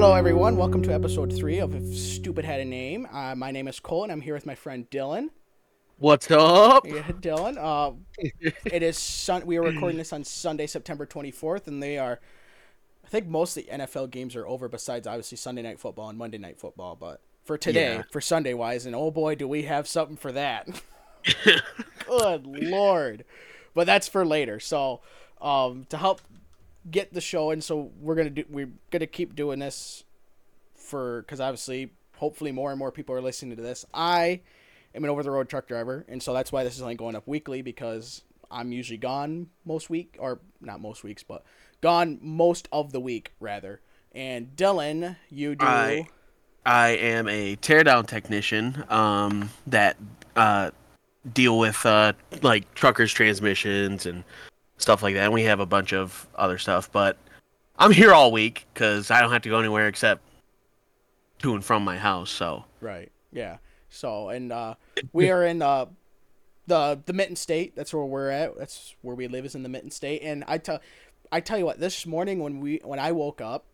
Hello, everyone. Welcome to episode three of If Stupid Had a Name. Uh, my name is Cole, and I'm here with my friend Dylan. What's up? Yeah, Dylan. Uh, it is sun. We are recording this on Sunday, September 24th, and they are. I think most of the NFL games are over, besides obviously Sunday night football and Monday night football. But for today, Yeah. for Sunday wise, and oh boy, do we have something for that! Good lord! But that's for later. So, um, to help get the show in, so we're gonna do. We're gonna keep doing this for because obviously, hopefully, more and more people are listening to this. I am an over the road truck driver, and so that's why this is only going up weekly because I'm usually gone most week, or not most weeks, but gone most of the week rather. And Dylan, you do. I- I am a teardown technician um, that uh, deal with uh, like truckers' transmissions and stuff like that. And we have a bunch of other stuff, but I'm here all week because I don't have to go anywhere except to and from my house. So Right. Yeah. So and uh, we are in uh, the the Mitten State. That's where we're at. That's where we live is in the Mitten State. And I tell I tell you what, this morning when we when I woke up,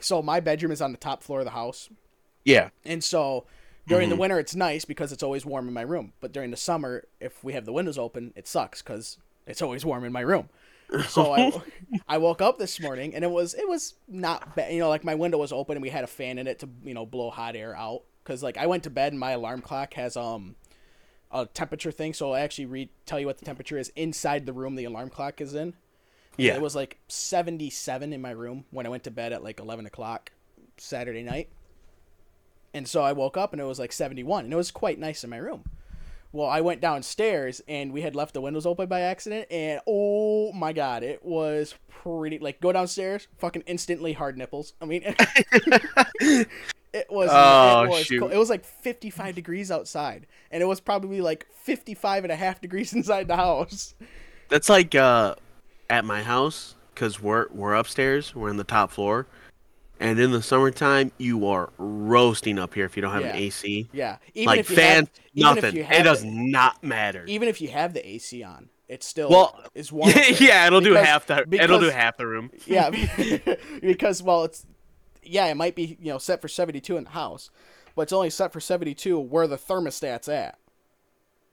so my bedroom is on the top floor of the house, yeah, and so during the winter it's nice because it's always warm in my room. But during the summer, if we have the windows open, it sucks because it's always warm in my room. So I, I woke up this morning and it was it was not bad. You know, like my window was open and we had a fan in it to you know blow hot air out. Cause like I went to bed and my alarm clock has um a temperature thing, so I actually read tell you what the temperature is inside the room the alarm clock is in. yeah. It was like 77 in my room when I went to bed at like 11 o'clock Saturday night. And so I woke up and it was like 71, and it was quite nice in my room. Well, I went downstairs and we had left the windows open by accident, and oh my god, it was pretty. Like, go downstairs, fucking instantly hard nipples. I mean, it was. Oh, it was shoot. cold. It was like 55 degrees outside, and it was probably like 55 and a half degrees inside the house. That's like uh, at my house because we're we're upstairs. We're in the top floor, and in the summertime you are roasting up here if you don't have Yeah. an AC. Yeah, even like if you fan, have, nothing. you It does the- not matter. even if you have the AC on, it's still Well, is warm. yeah, it'll do half the it'll do half the room. yeah, because well, it's yeah, it might be you know set for seventy two in the house, but it's only set for seventy two where the thermostat's at.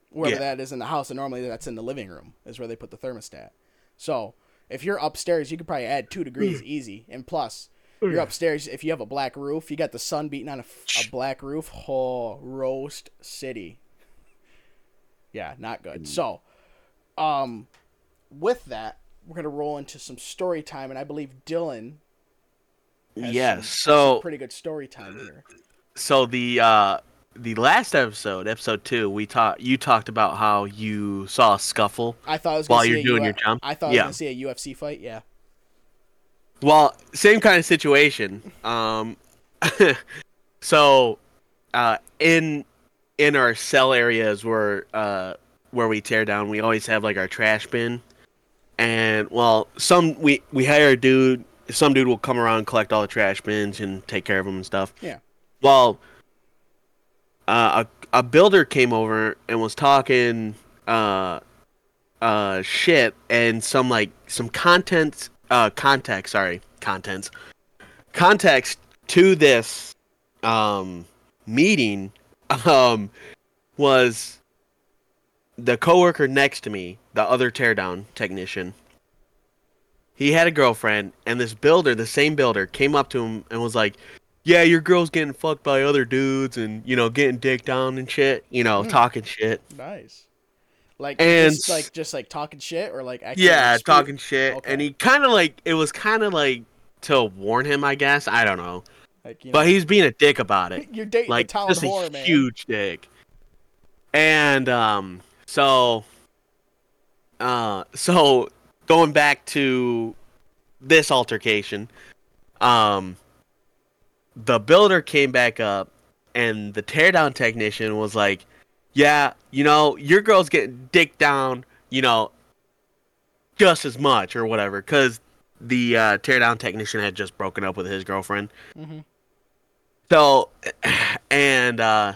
Wherever Yeah. that is in the house, and normally that's in the living room is where they put the thermostat. So if you're upstairs, you could probably add two degrees easy, and plus. You're upstairs. If you have a black roof, you got the sun beating on a, a black roof. Oh, roast city. Yeah, not good. So, um, with that, we're gonna roll into some story time, and I believe Dylan. has Yes. some- So some pretty good story time here. so the uh the last episode, episode two, we talked. You talked about how you saw a scuffle. I thought I was While you're doing U- your jump. I thought I was gonna see a UFC fight. Yeah. Well, same kind of situation. Um, so, uh, in in our cell areas where uh where we tear down, we always have like our trash bin, and well, some we we hire a dude. Some dude will come around, collect all the trash bins, and take care of them and stuff. Yeah. Well, uh, a a builder came over and was talking uh uh shit and some like some content uh context sorry contents context to this um meeting um was the coworker next to me the other teardown technician he had a girlfriend and this builder the same builder came up to him and was like yeah your girl's getting fucked by other dudes and you know getting dick down and shit you know Hmm. talking shit Nice. Like And just, like just like talking shit or like actually yeah dispute- talking shit. Okay. and he kind of like it was kind of like to warn him i guess. I don't know. Like, you but know, he's being a dick about it. You're dating like the just whore, a man. huge dick. And um so uh so going back to this altercation um the builder came back up and the teardown technician was like yeah you know your girl's getting dick down you know just as much or whatever because the uh, teardown technician had just broken up with his girlfriend Mm-hmm. so and uh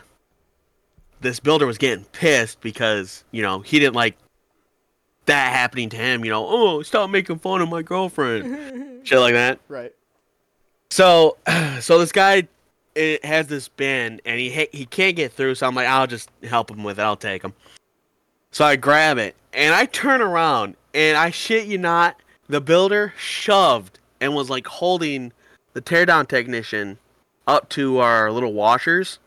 this builder was getting pissed because you know he didn't like that happening to him you know oh stop making fun of my girlfriend shit like that Right. So, so this guy it has this bin and he ha- he can't get through. So I'm like, I'll just help him with it. I'll take him. So I grab it and I turn around and I shit you not, the builder shoved and was like holding the teardown technician up to our little washers.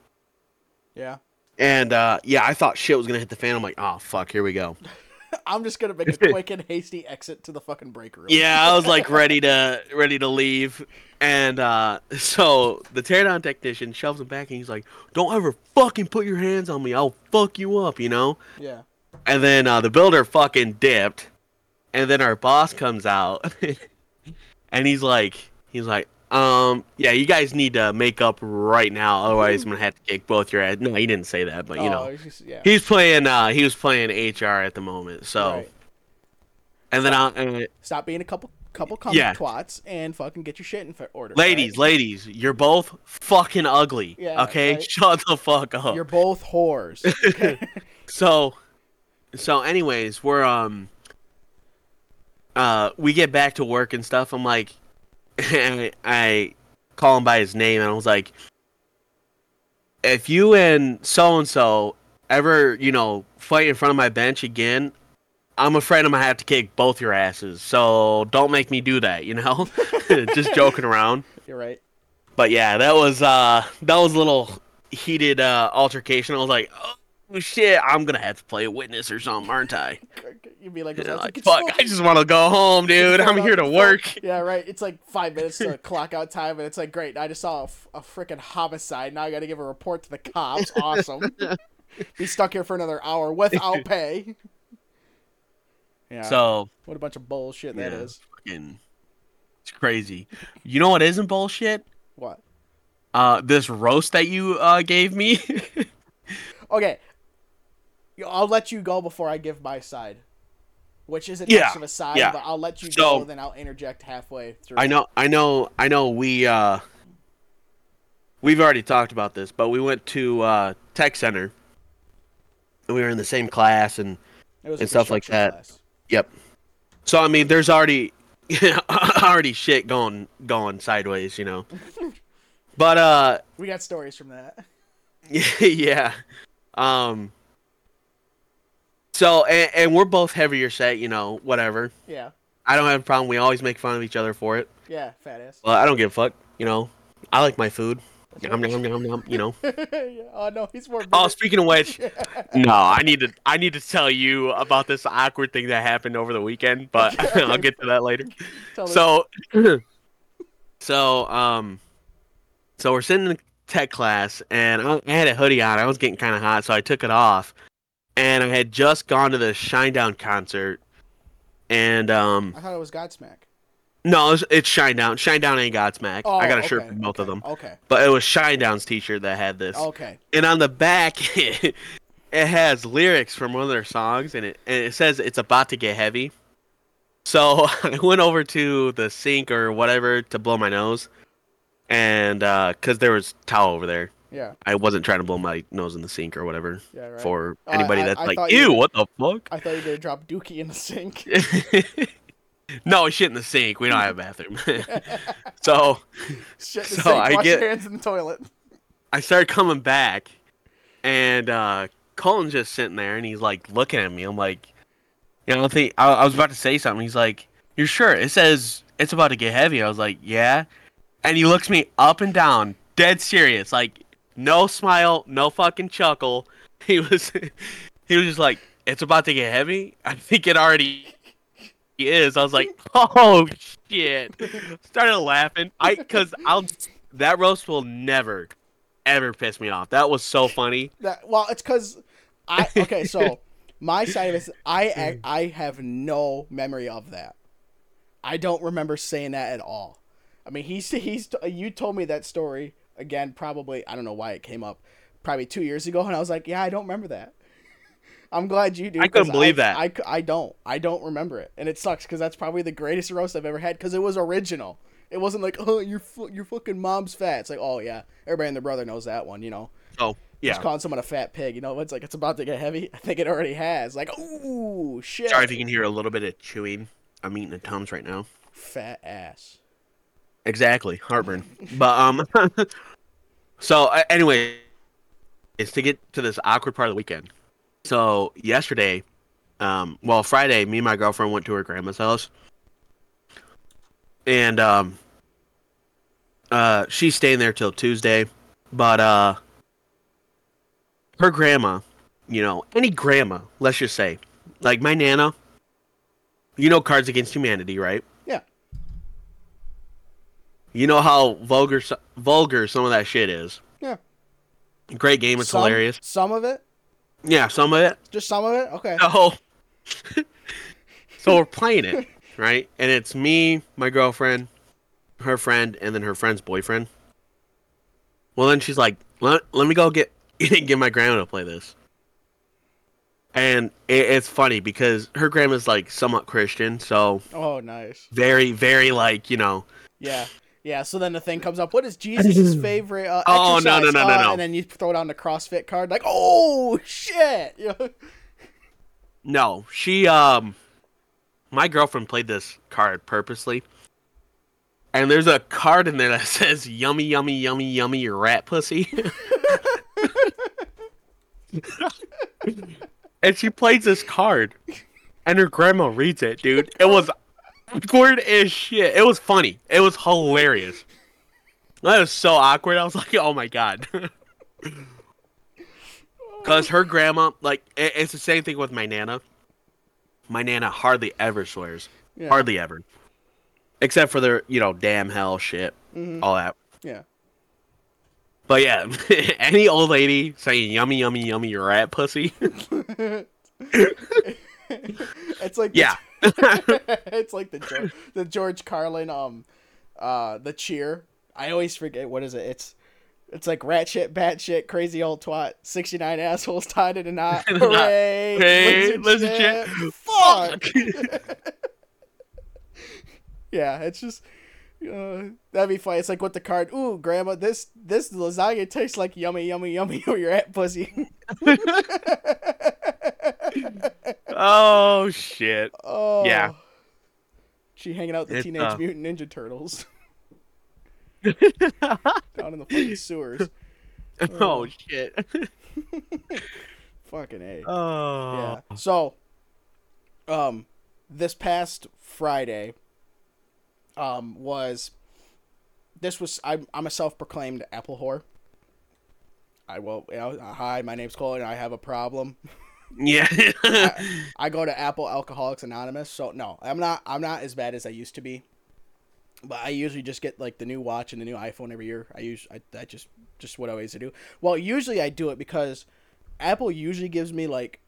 Yeah. And uh, yeah, I thought shit was gonna hit the fan. I'm like, oh fuck, here we go. I'm just gonna make a quick and hasty exit to the fucking break room. Yeah, I was like ready to ready to leave, and uh, so the teardown technician shoves him back, and he's like, "Don't ever fucking put your hands on me. I'll fuck you up," you know. Yeah. And then uh, the builder fucking dipped, and then our boss comes out, and he's like, he's like, um, yeah, you guys need to make up right now, otherwise I'm gonna have to kick both your ass. No, he didn't say that, but you Oh, know, just- yeah. he's playing. Uh, he was playing HR at the moment, so. Right. And then I, uh, Stop being a couple couple cum Yeah. twats and fucking get your shit in order. ladies, alright? ladies, you're both fucking ugly. Yeah, okay, right. shut the fuck up. You're both whores. Okay. So, so anyways, we're um, uh, we get back to work and stuff. I'm like, I, I call him by his name and I was like, if you and so and so ever, you know, fight in front of my bench again, I'm afraid I'm gonna have to kick both your asses. So don't make me do that, you know? Just joking around. You're right. But yeah, that was uh that was a little heated uh altercation. I was like, oh shit, I'm gonna have to play a witness or something, aren't I? You'd be like, And it's like, fuck, I just want to go home, dude. I'm here to work. Yeah, right. It's like five minutes to clock out time, and it's like, great. I just saw a, f- a freaking homicide. Now I got to give a report to the cops. Awesome. Be stuck here for another hour without pay. Yeah. So what a bunch of bullshit that yeah, is. fucking, it's crazy. You know what isn't bullshit? What? Uh, this roast that you uh gave me. Okay. I'll let you go before I give my side. Which isn't Yeah, much of a side, yeah. but I'll let you So- go, then I'll interject halfway through. I know, I know, I know. We uh, we've already talked about this, but we went to uh tech center, and we were in the same class, and It was a and stuff like that. class. Yep. So I mean, there's already already shit going going sideways, you know. But uh, We got stories from that. yeah. Um. So and, and we're both heavier set, you know, whatever. Yeah. I don't have a problem. We always make fun of each other for it. Yeah, fat ass. Well, I don't give a fuck. You know, I like my food. Nom, nom, nom, nom, you know. yeah. Oh no, he's more. Oh, speaking of which, no, I need to I need to tell you about this awkward thing that happened over the weekend, but I'll get to that later. Tell So, so um, so we're sitting in tech class, and I, I had a hoodie on. I was getting kind of hot, so I took it off, and I had just gone to the Shinedown concert, and um, I thought it was Godsmack. no, it's, it's Shinedown. Shinedown ain't Godsmack. Oh, I got a shirt okay, from both of them, Okay. but it was Shinedown's T-shirt that had this Okay. and on the back it has lyrics from one of their songs and it and it says it's about to get heavy so i went over to the sink or whatever to blow my nose and uh because there was towel over there Yeah. i wasn't trying to blow my nose in the sink or whatever Yeah. Right. for I- anybody I- that's I like thought you ew what the fuck I thought you were gonna drop Dookie in the sink. no shit in the sink we don't have a bathroom so Shit in So sink. I Wash get- your hands in the toilet. I started coming back, and uh, Colin's just sitting there, and he's like looking at me. I'm like, you know, I think I, I was about to say something. He's like, "You're sure?" It says it's about to get heavy. I was like, "Yeah," and he looks me up and down, dead serious, like no smile, no fucking chuckle. He was, he was just like, "It's about to get heavy." I think it already is. I was like, "Oh shit!" Started laughing. I because I'll that roast will never ever piss me off. That was so funny. That well, it's because I okay. So my side of it, is I mm. I have no memory of that. I don't remember saying that at all. I mean, he's he's you told me that story again. Probably I don't know why it came up. Probably two years ago, and I was like, yeah, I don't remember that. I'm glad you do. I couldn't believe I, that. I, I don't. I don't remember it, and it sucks because that's probably the greatest roast I've ever had because it was original. It wasn't like, oh, your your fucking mom's fat. It's like, oh yeah, everybody and their brother knows that one, you know. Oh yeah. Just calling someone a fat pig, you know, it's like it's about to get heavy. I think it already has. Like, ooh, shit. Sorry if you can hear a little bit of chewing. I'm eating the Tums right now. Fat ass. Exactly heartburn. but um, so anyway, it's to get to this awkward part of the weekend. So yesterday, um, well Friday, me and my girlfriend went to her grandma's house, and um, uh, she's staying there till Tuesday, but uh, her grandma, you know, any grandma, let's just say, like my nana, you know, Cards Against Humanity, right? You know how vulgar, vulgar some of that shit is. Yeah. Great game. It's some, hilarious. Some of it. Yeah, some of it. Just some of it. Okay. Oh. so we're playing it, right? And it's me, my girlfriend, her friend, and then her friend's boyfriend. Well, then she's like, "Let, let me go get get my grandma to play this." And it, it's funny because her grandma's like somewhat Christian, so Oh, nice. very, very like you know. Yeah. Yeah, so then the thing comes up. What is Jesus' favorite uh, Oh, no, exercise? no, no, no, Uh, no. And then you throw down the CrossFit card, like, oh shit! You know? No, she um my girlfriend played this card purposely. And there's a card in there that says yummy yummy yummy yummy your rat pussy. and she plays this card and her grandma reads it, dude. It was awkward as shit. It was funny. It was hilarious. That was so awkward. I was like, "Oh my god." Cause her grandma, like, it, it's the same thing with my nana. My nana hardly ever swears, Yeah. hardly ever, except for the you know damn hell shit, Mhm. all that. Yeah. But yeah, any old lady saying yummy yummy yummy rat pussy, it's like yeah, it's like the George, the George Carlin um uh the cheer. I always forget what is it. It's it's like rat shit, bat shit, crazy old twat, sixty nine assholes tied in a knot. Hooray! Hey, shit. Fuck. yeah, it's just. Uh, that'd be funny. It's like with the card. Ooh, grandma, this this lasagna tastes like yummy, yummy, yummy. Where your rat pussy. Oh shit, oh. Yeah. She hanging out with the It's, Teenage uh, Mutant Ninja Turtles down in the fucking sewers. oh shit, Fucking a. oh Yeah. So, um, this past Friday, um, was this was I'm I'm a self-proclaimed Apple whore. I will. You know, hi, my name's Cole, and I have a problem. Yeah. I go to Apple Alcoholics Anonymous, so no, I'm not. I'm not as bad as I used to be. But I usually just get like the new watch and the new iPhone every year. I use I that just just what I always do. Well, usually I do it because Apple usually gives me like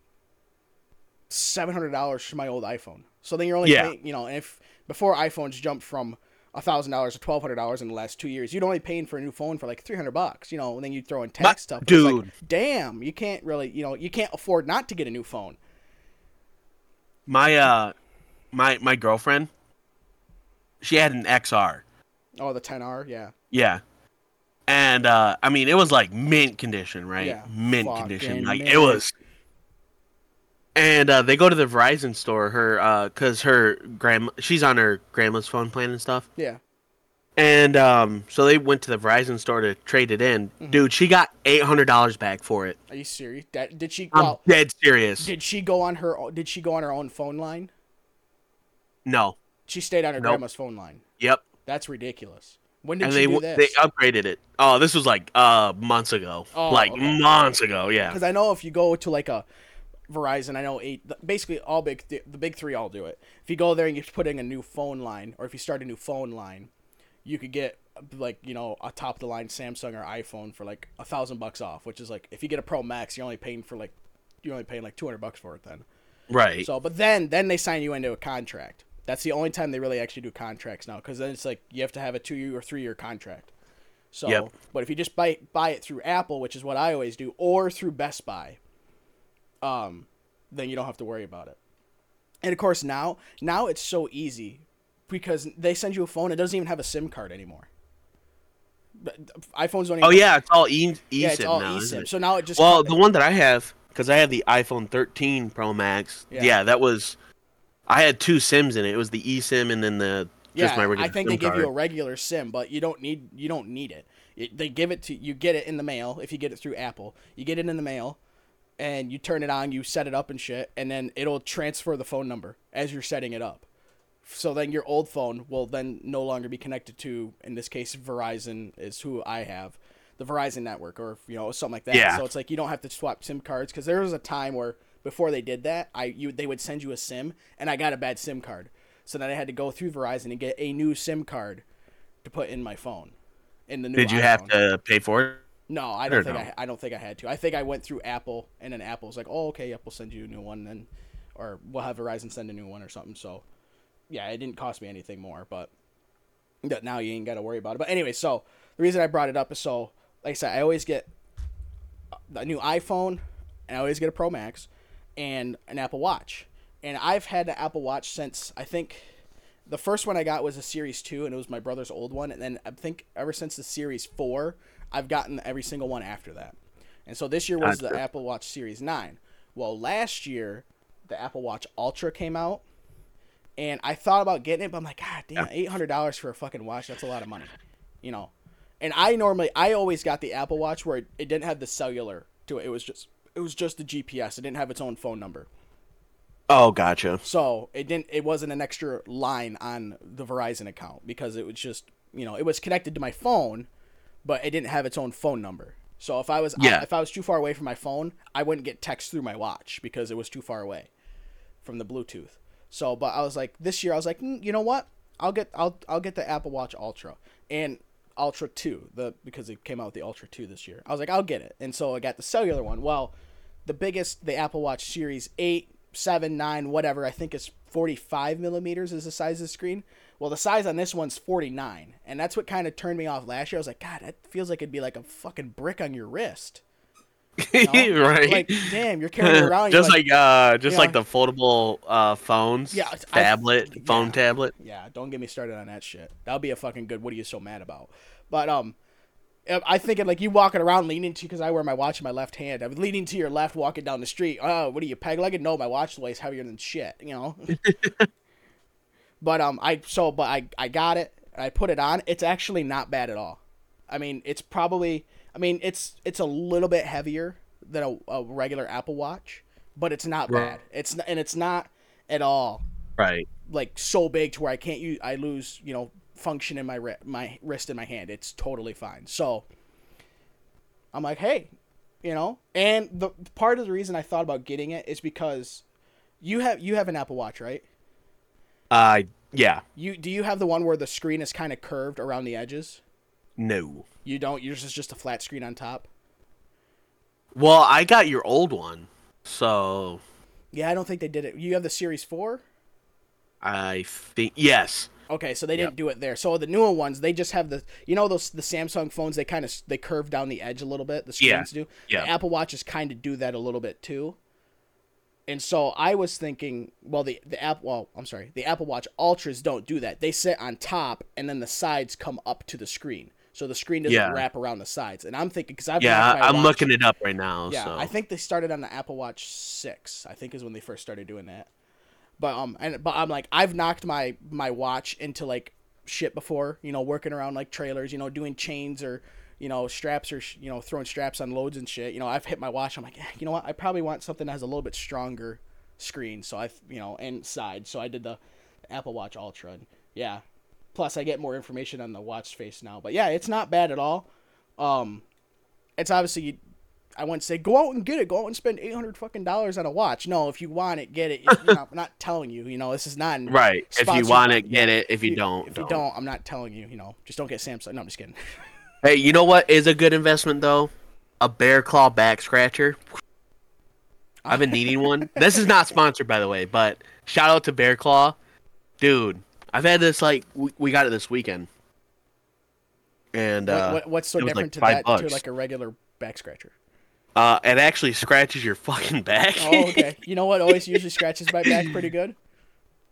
seven hundred dollars for my old iPhone. So then you're only Yeah. paying, you know, if before iPhones jumped from thousand dollars or twelve hundred dollars in the last two years, you'd only paying for a new phone for like three hundred bucks, you know, and then you'd throw in tax But, stuff. It's like, dude. damn, you can't really, you know, you can't afford not to get a new phone. my uh, my my girlfriend, she had an XR. Oh, the 10R, yeah. Yeah. And uh I mean it was like mint condition, right? Yeah, mint condition. Like mint. it was and uh, they go to the Verizon store, her uh, cause her grandma, she's on her grandma's phone plan and stuff. Yeah. And um, so they went to the Verizon store to trade it in. Mm-hmm. Dude, she got eight hundred dollars back for it. Are you serious? That, did she I'm well, dead serious. did she go on her did she go on her own phone line? No. She stayed on her Nope. grandma's phone line. Yep. That's ridiculous. When did and she they do this? they upgraded it. Oh, this was like uh months ago. Oh, like okay. months ago. Yeah. Because I know if you go to like a Verizon, I know eight. Basically, all big th- the big three all do it. If you go there and you put in a new phone line, or if you start a new phone line, you could get like you know a top of the line Samsung or iPhone for like a thousand bucks off. Which is like if you get a Pro Max, you're only paying for like you're only paying like two hundred bucks for it then. Right. So, but then then they sign you into a contract. That's the only time they really actually do contracts now, because then it's like you have to have a two year or three year contract. So, Yep. but if you just buy buy it through Apple, which is what I always do, or through Best Buy, um, then you don't have to worry about it. And of course now now it's so easy because they send you a phone. It doesn't even have a SIM card anymore. But iPhones don't. Even, oh yeah, it's all e eSIM yeah, it's all now. eSIM. So now it just Well, the one that I have, because I have the iPhone 13 Pro Max. Yeah. Yeah. that was. I had two SIMs in it. It was the eSIM and then the Yeah, my regular I think SIM they give you a regular SIM, but you don't need you don't need it. it. They give it to you get it in the mail if you get it through Apple. You get it in the mail, and you turn it on, you set it up and shit, and then it'll transfer the phone number as you're setting it up. So then your old phone will then no longer be connected to, in this case, Verizon is who I have, the Verizon network or you know something like that. Yeah. So it's like you don't have to swap SIM cards because there was a time where before they did that, I you they would send you a SIM and I got a bad SIM card, so then I had to go through Verizon and get a new SIM card to put in my phone. In the new Did you have to pay for it? No, I don't think no? I, I don't think I had to. I think I went through Apple, and then Apple's like, "Oh, okay, yep, we'll send you a new one," and or we'll have Verizon send a new one or something. So, yeah, it didn't cost me anything more, but but now you ain't got to worry about it. But anyway, so the reason I brought it up is so, like I said, I always get a new iPhone, and I always get a Pro Max, and an Apple Watch, and I've had the Apple Watch since I think. The first one I got was a Series 2, and it was my brother's old one. And then I think ever since the Series 4, I've gotten every single one after that. And so this year was the Apple Watch Series 9. Well, last year, the Apple Watch Ultra came out. And I thought about getting it, but I'm like, God damn, $800 for a fucking watch, that's a lot of money. You know? And I normally, I always got the Apple Watch where it, it didn't have the cellular to it. It was just, it was just the GPS. It didn't have its own phone number. Oh, gotcha. So it didn't. It wasn't an extra line on the Verizon account because it was just you know it was connected to my phone, but it didn't have its own phone number. So if I was Yeah. if I was too far away from my phone, I wouldn't get text through my watch because it was too far away from the Bluetooth. So, but I was like this year I was like, "Mm, you know what? I'll get I'll I'll get the Apple Watch Ultra and Ultra Two the because it came out with the Ultra Two this year. I was like, I'll get it, and so I got the cellular one. Well, the biggest the Apple Watch Series 8, 7, 9, whatever, I think is 45 millimeters is the size of the screen. Well, the size on this one's 49. And that's what kind of turned me off last year. I was like, God, that feels like it'd be like a fucking brick on your wrist. you know? right. Like, damn, you're carrying it around. just you're like, uh, just you like the foldable uh phones. Yeah, it's- I- tablet, phone yeah. tablet. Yeah, don't get me started on that shit. That'll be a fucking good. What are you so mad about? But um, I think it like you walking around leaning to because I wear my watch in my left hand. I'm leaning to your left, walking down the street. Oh, what are you peg legged? No, my watch weighs heavier than shit. You know. but um, I so but I I got it. I put it on. It's actually not bad at all. I mean, it's probably. I mean, it's it's a little bit heavier than a, a regular Apple Watch, but it's not Right. bad. It's and it's not at all Right. like so big to where I can't use I lose you know function in my ri- my wrist and my hand. It's totally fine. So I'm like, hey, you know, and the part of the reason I thought about getting it is because you have you have an Apple Watch, right? Uh, yeah. You do you have the one where the screen is kind of curved around the edges? No. You don't. Yours is just a flat screen on top. Well, I got your old one, so Yeah, I don't think they did it. You have the Series Four. I think yes. Okay, so they didn't do it there. So the newer ones, they just have the you know those the Samsung phones. They kind of they curve down the edge a little bit. The Yeah, screens do. yeah. The Apple Watches kind of do that a little bit too. And so I was thinking, well, the the app, well, I'm sorry, the Apple Watch Ultras don't do that. They sit on top, and then the sides come up to the screen, so the screen doesn't Yeah. wrap around the sides. And I'm thinking because I've yeah, I'm watch- looking it up right now. yeah, so. I think they started on the Apple Watch six. I think is when they first started doing that. But um, and but I'm like, I've knocked my my watch into like shit before. You know, working around like trailers. You know, doing chains or you know straps or you know throwing straps on loads and shit. You know, I've hit my watch. I'm like, eh, you know what? I probably want something that has a little bit stronger screen. So I, you know, and side. So I did the Apple Watch Ultra. And yeah. Plus, I get more information on the watch face now. But yeah, it's not bad at all. Um, it's obviously I wouldn't say go out and get it. Go out and spend eight hundred fucking dollars on a watch. No, if you want it, get it. You know, I'm not telling you. You know, this is not right. If you want it, get it. If you don't, If you don't, I'm not telling you. You know, just don't get Samsung. No, I'm just kidding. Hey, you know what is a good investment though? A bear claw back scratcher. I've been needing one. This is not sponsored, by the way, but shout out to Bear Claw, dude. I've had this like we, we got it this weekend, and uh, what, what's so different like, to that bucks. to like a regular back scratcher? uh, it actually scratches your fucking back. Oh, okay. you know what always usually scratches my back pretty good?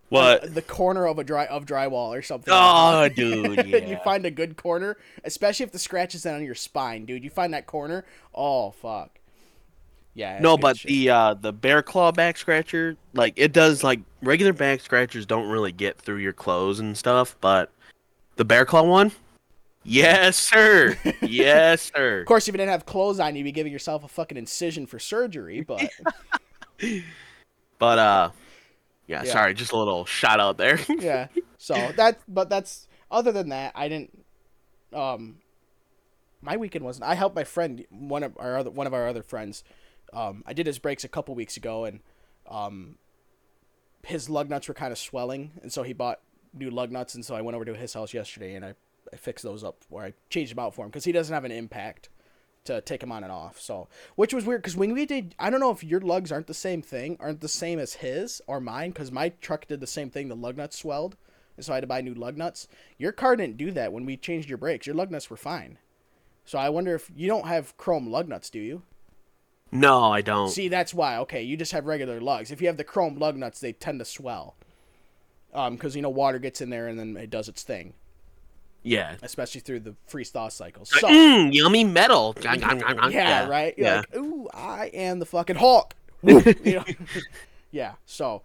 What? The corner of a dry of drywall or something. Oh, dude, you find a good corner, especially if the scratch is on your spine, dude. You find that corner, oh fuck. Yeah. No, but shit. the uh the bear claw back scratcher, like it does like regular back scratchers don't really get through your clothes and stuff, but the bear claw one, yes sir, yes sir. Of course, if you didn't have clothes on, you'd be giving yourself a fucking incision for surgery. But But uh, yeah, Yeah. sorry, just a little shout out there. yeah. So that, but that's other than that, I didn't. Um, my weekend wasn't. I helped my friend, one of our other, one of our other friends. Um, I did his brakes a couple weeks ago, and um, his lug nuts were kind of swelling, and so he bought new lug nuts, and so I went over to his house yesterday, and I, I fixed those up, or I changed them out for him because he doesn't have an impact to take them on and off. So, which was weird because when we did, I don't know if your lugs aren't the same thing, aren't the same as his or mine, because my truck did the same thing. The lug nuts swelled, and so I had to buy new lug nuts. Your car didn't do that when we changed your brakes. Your lug nuts were fine. So I wonder if you don't have chrome lug nuts, do you? no, I don't. See, that's why. Okay, you just have regular lugs. If you have the chrome lug nuts, they tend to swell. Um, because you know water gets in there and then it does its thing, yeah. especially through the freeze thaw cycle. So Mm, yummy metal. yeah, right. You're Yeah. like, ooh, I am the fucking Hulk. Yeah. So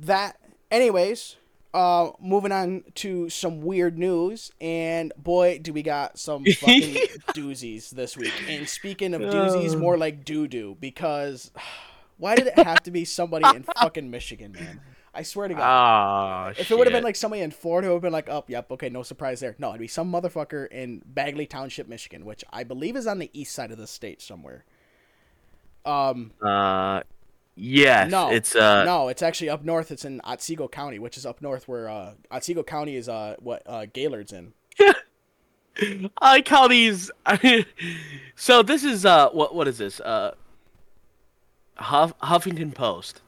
that, anyways, uh, moving on to some weird news, and boy, do we got some fucking doozies this week. And speaking of doozies, Oh. more like doo doo, because why did it have to be somebody in fucking Michigan, man? I swear to God. Ah, If it would have been like somebody in Florida, it would have been like, oh, yep, okay, no surprise there. No, it'd be some motherfucker in Bagley Township, Michigan, which I believe is on the east side of the state somewhere. Um, uh, yes, no, it's uh, no, it's actually up north. It's in Otsego County, which is up north where uh, Otsego County is uh what uh Gaylord's in. I like how these. so this is uh, what what is this? Uh, Huff, Huffington Post.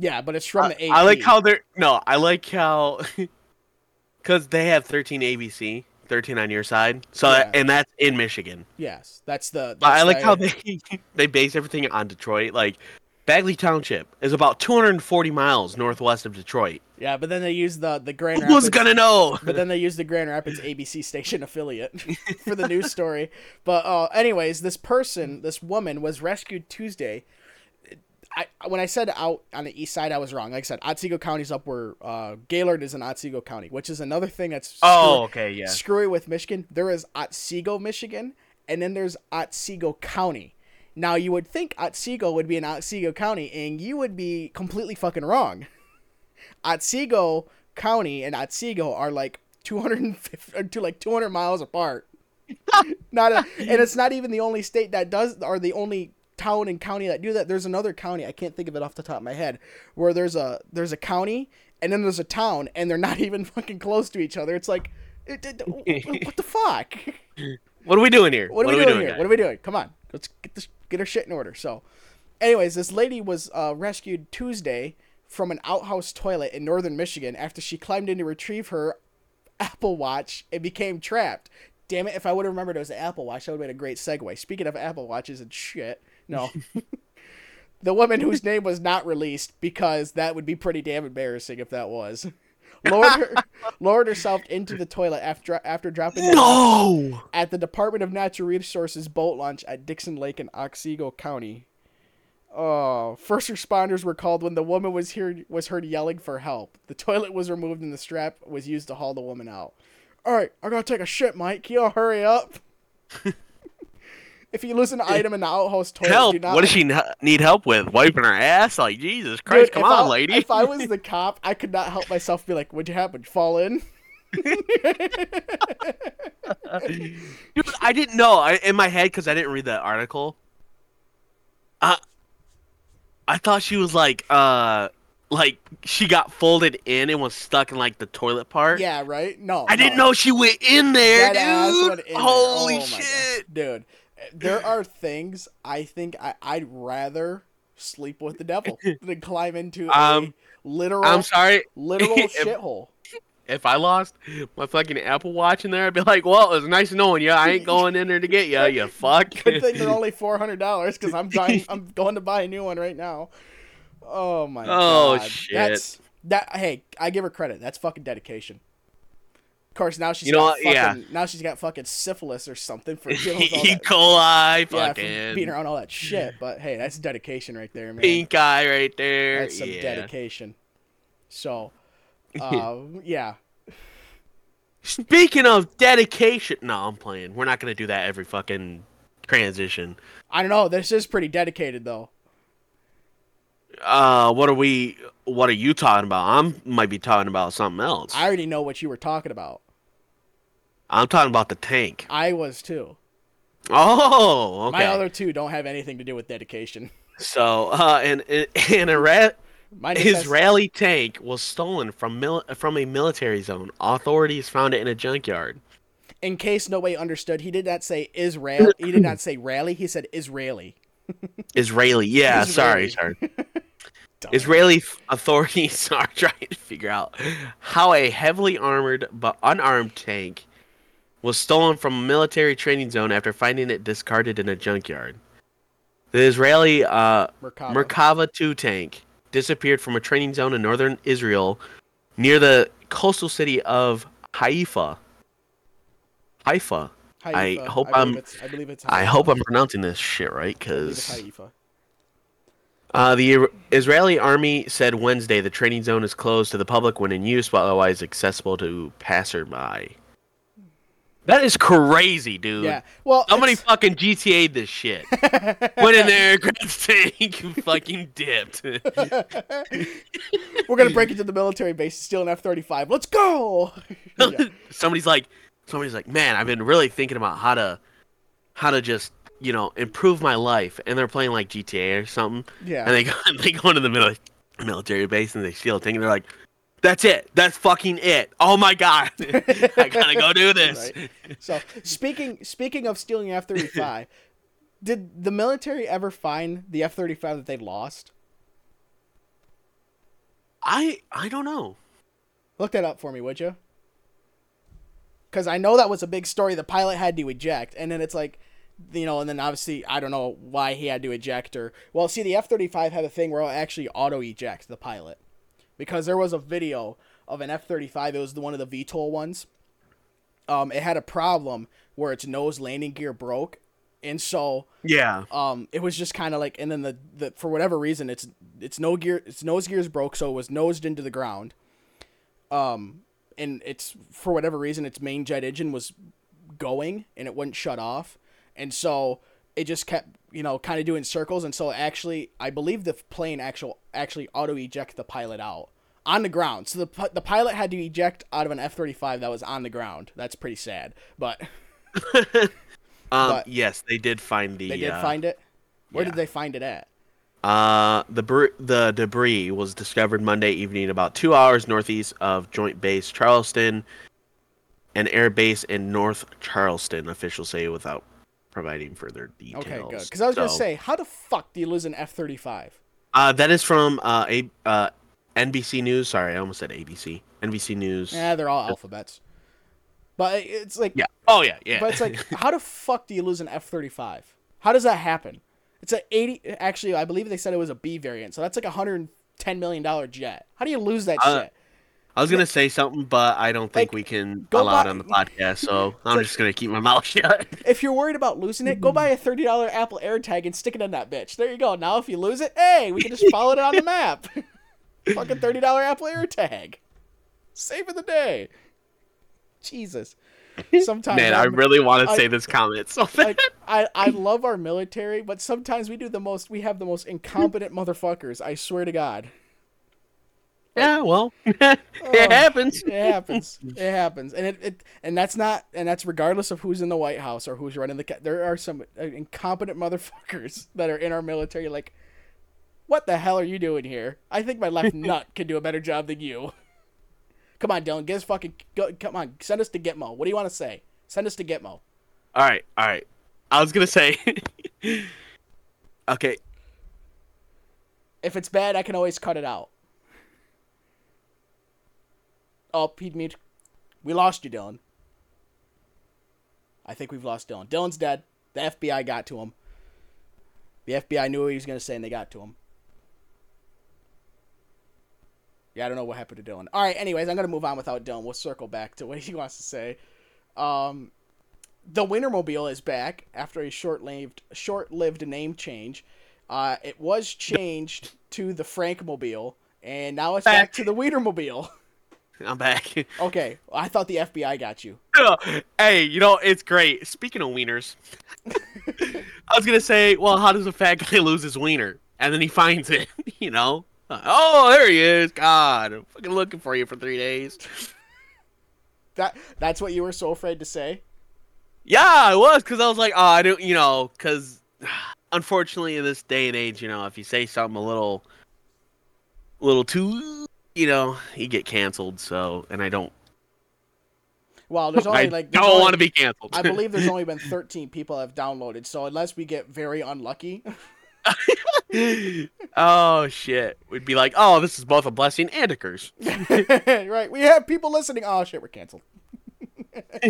Yeah, but it's from the AP. I like how they're no. I like how because they have 13 ABC, 13 on your side. So Yeah. and that's in Michigan. yes, that's the. But I like the- how they they base everything on Detroit. Like Bagley Township is about 240 miles northwest of Detroit. Yeah, but then they use the the Grand Who was gonna know? but then they used the Grand Rapids ABC station affiliate for the news story. But uh, anyways, this person, this woman, was rescued Tuesday. I when I said out on the east side, I was wrong. Like I said, Otsego County's up where uh, Gaylord is in Otsego County, which is another thing that's Oh, okay, yeah. screwy with Michigan. There is Otsego, Michigan, and then there's Otsego County. Now you would think Otsego would be in Otsego County, and you would be completely fucking wrong. Otsego County and Otsego are like 250 to like 200 miles apart. not a, and it's not even the only state that does or the only town and county that do that. There's another county, I can't think of it off the top of my head, where there's a there's a county and then there's a town and they're not even fucking close to each other. It's like it, it- what the fuck? What are we doing here? What are we doing, here? guys? What are we doing? Come on, let's get this, get our shit in order. So, anyways, this lady was uh, rescued Tuesday from an outhouse toilet in northern Michigan after she climbed in to retrieve her Apple Watch and became trapped. Damn it! If I would have remembered it was an Apple Watch, that would have been a great segue. Speaking of Apple Watches and shit, no. the woman whose name was not released because that would be pretty damn embarrassing if that was. Lowered, her, lowered herself into the toilet after after dropping No. at the Department of Natural Resources boat launch at Dixon Lake in Otsego County. Oh, first responders were called when the woman was heard was heard yelling for help. The toilet was removed and the strap was used to haul the woman out. All right, I gotta take a shit, Mike. Can you all hurry up? if you lose an item in the outhouse toilet, Help! do not. What does she need help with? Wiping her ass? Like Jesus Dude, Christ! come on, I- lady. If I was the cop, I could not help myself. Be like, "What'd you happen? Fall in?" Dude, I didn't know. I, in my head, because I didn't read that article. Uh, I thought she was like, uh, like she got folded in and was stuck in like the toilet part. yeah, right. No, I didn't know she went in there, That dude. in there. Holy Oh shit! Dude! There are things I think I, I'd rather sleep with the devil than climb into a Um, literal, I'm sorry. literal shithole. If I lost my fucking Apple Watch in there, I'd be like, "Well, it was nice knowing you. I ain't going in there to get you, you fuck." Good thing they're only four hundred dollars because I'm buying. I'm going to buy a new one right now. Oh my Oh, god! shit. That's that. Hey, I give her credit. That's fucking dedication. Of course, now she's You know got fucking, Yeah. now she's got fucking syphilis or something for dealing with all E. coli, Yeah, fucking beating around all that shit. But hey, that's dedication right there, man. pink eye right there. That's some yeah. dedication. So, um, yeah, Speaking of dedication, no, I'm playing. We're not gonna do that every fucking transition. I don't know. This is pretty dedicated though. Uh, what are we? What are you talking about? I'm might be talking about something else. I already know what you were talking about. I'm talking about the tank. I was too. Oh, okay. My other two don't have anything to do with dedication. So, uh, and and Mine just has- Israeli tank was stolen from mil- from a military zone. Authorities found it in a junkyard. in case nobody understood, he did not say Israel. He did not say rally. He said Israeli. Israeli, yeah. Sorry, Israeli. sorry. Dumb. Israeli authorities are trying to figure out how a heavily armored but unarmed tank was stolen from a military training zone after finding it discarded in a junkyard. The Israeli uh, Merkava. Merkava 2 tank disappeared from a training zone in northern Israel near the coastal city of Haifa. Haifa. I hope I'm- It's, I believe it's. I hope I'm pronouncing this shit right, I because Haifa. uh, the Israeli army said Wednesday the training zone is closed to the public when in use, but otherwise accessible to passerby. That is crazy, dude. Yeah. Well, Somebody it's- fucking GTA'd this shit. Went in there, grabbed tank, fucking dipped. we're gonna break into the military base, steal an F thirty five. Let's go. Yeah. somebody's like, somebody's like, man, I've been really thinking about how to, how to just, you know, improve my life. And they're playing like GTA or something. Yeah. And they go, they go into the mili- military base and they steal a tank. And they're like, that's it. That's fucking it. Oh my god, I gotta go do this. Right. So speaking speaking of stealing F thirty five, did the military ever find the F thirty five that they lost? I I don't know. Look that up for me, would you? Because I know that was a big story. The pilot had to eject, and then it's like, you know, and then obviously I don't know why he had to eject or well, see, the F thirty five had a thing where it'll actually auto eject the pilot, because there was a video of an F thirty five. It was the one of the VTOL ones. Um, it had a problem where its nose landing gear broke, and so Yeah. um it was just kind of like and then the, the for whatever reason its its no gear its nose gears broke so it was nosed into the ground um and it's for whatever reason its main jet engine was going and it wouldn't shut off and so it just kept you know kind of doing circles and so actually i believe the plane actual actually auto eject the pilot out on the ground so the, the pilot had to eject out of an f-35 that was on the ground that's pretty sad but Um. But- yes, they did find the. they did uh, find it where yeah. did they find it at Uh, the br- the debris was discovered Monday evening, about two hours northeast of Joint Base Charleston, an air base in North Charleston. Officials say without providing further details. Okay, good. Because I was gonna say, how the fuck do you lose an F thirty five? uh, that is from uh, a uh, NBC News. Sorry, I almost said ABC. NBC News. Yeah, they're all alphabets. But it's like, Yeah. Oh yeah, yeah. but it's like, how the fuck do you lose an F thirty five? How does that happen? It's a eighty. Actually, I believe they said it was a B variant, so that's like a hundred and ten million dollar jet. How do you lose that Uh, shit? I was gonna say something, but I don't think Like, we can allow it on the podcast, so I'm like- just gonna keep my mouth shut. If you're worried about losing it, go buy a thirty dollar Apple AirTag and stick it in that bitch. There you go. Now, if you lose it, hey, we can just follow it on the map. Fucking thirty dollar Apple AirTag. Saving the day. Jesus. Sometimes Man, I really want to say this comment so like I, I love our military, but sometimes we do the most we have the most incompetent motherfuckers, I swear to God. yeah, well, Oh. it happens. It happens. It happens. And it, it and that's not and that's regardless of who's in the White House or who's running the there are some uh, incompetent motherfuckers that are in our military like what the hell are you doing here? I think my left nut can do a better job than you. Come on, Dylan, get us fucking go, come on, send us to Gitmo. What do you want to say? Send us to Gitmo. All right, all right. I was gonna say. okay, If it's bad, I can always cut it out. Oh, Pete Mead. We lost you, Dylan. I think we've lost Dylan. Dylan's dead. The FBI got to him. The FBI knew what he was going to say, and they got to him. Yeah, I don't know what happened to Dylan. All right, anyways, I'm gonna move on without Dylan. We'll circle back to what he wants to say. Um, the Wienermobile is back after a short-lived short-lived name change. Uh, it was changed to the Frankmobile, and now it's back, Back. to the Wienermobile. I'm back. Okay, I thought the FBI got you. hey, you know it's great. Speaking of wieners, I was gonna say, well, how does a fat guy lose his wiener? And then he finds it. You know. Oh, there he is. God, I'm fucking looking for you for three days. That that's what you were so afraid to say. Yeah, I was because I was like, oh, I don't, you know, because unfortunately in this day and age, you know, if you say something a little, little too, you know, you get canceled. So, and I don't, Well, there's only I like there's don't want to be canceled. I believe there's only been 13 people have downloaded. So unless we get very unlucky, oh shit, we'd be like, oh, this is both a blessing and a curse. right? We have people listening. Oh shit, we're canceled.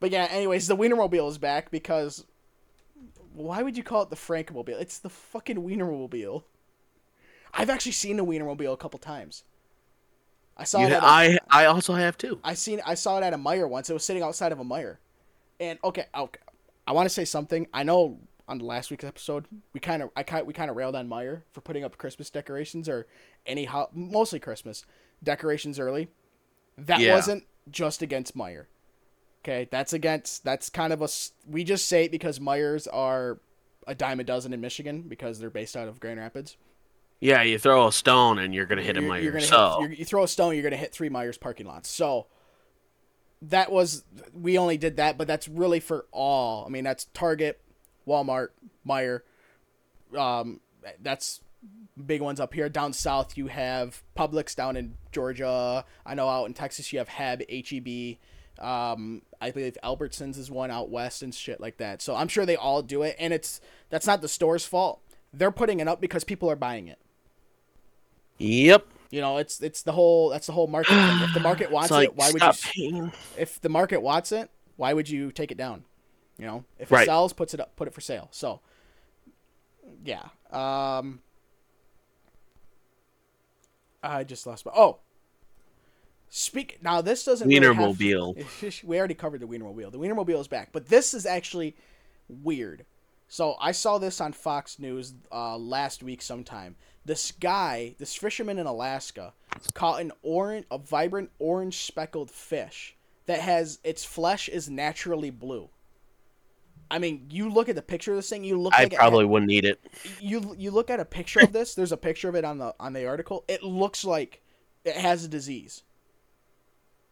but yeah, anyways, the Wienermobile is back because why would you call it the Frankmobile? It's the fucking Wienermobile. I've actually seen the Wienermobile a couple times. I saw it. At a, I I also have too. I seen I saw it at a Meijer once. It was sitting outside of a Meijer. And okay, okay. I want to say something. I know on the last week's episode, we kind of I kind we kind of railed on Meijer for putting up Christmas decorations or any ho- mostly Christmas decorations early. That Yeah. wasn't just against Meijer. Okay, that's against that's kind of a we just say it because Meijers are a dime a dozen in Michigan because they're based out of Grand Rapids. Yeah, you throw a stone and you're gonna hit a Meijer. You're gonna so hit, you throw a stone, you're gonna hit three Meijers parking lots. So that was we only did that, but that's really for all. I mean, that's Target, Walmart, Meijer. Um, that's big ones up here. Down south, you have Publix down in Georgia. I know out in Texas, you have Heb, HEB. Um, I believe Albertsons is one out west and shit like that. So I'm sure they all do it, and it's that's not the store's fault. They're putting it up because people are buying it. yep. You know, it's it's the whole that's the whole market thing. If the market wants like it, why would you? paying. If the market wants it, why would you take it down? You know, if it Right. sells, puts it up, put it for sale. So, yeah. Um, I just lost my. Oh, speak now. This doesn't really have- Wienermobile. we already covered the Wienermobile. The Wienermobile is back, but this is actually weird. So I saw this on Fox News uh, last week sometime. This guy, this fisherman in Alaska, caught an orange, a vibrant orange speckled fish that has its flesh is naturally blue. I mean, you look at the picture of this thing. You look I like probably wouldn't eat it. you you look at a picture of this. There's a picture of it on the on the article. It looks like it has a disease.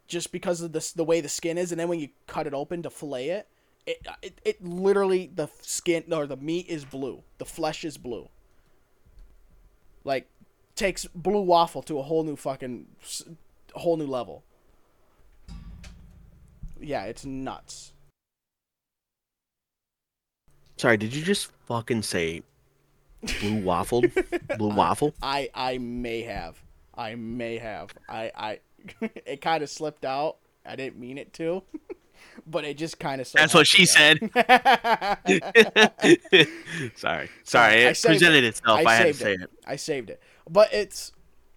Just because of the the way the skin is, and then when you cut it open to fillet it, it it, it literally the skin or the meat is blue. The flesh is blue. Like takes blue waffle to a whole new fucking whole new level. Yeah, it's nuts. Sorry, did you just fucking say blue waffled? blue waffle? I I may have. I may have. I I it kind of slipped out. I didn't mean it to, but it just kind of. That's what she said. said. Sorry. Sorry. I It saved presented it. itself. I I, had to saved say it. it. I saved it, but it's.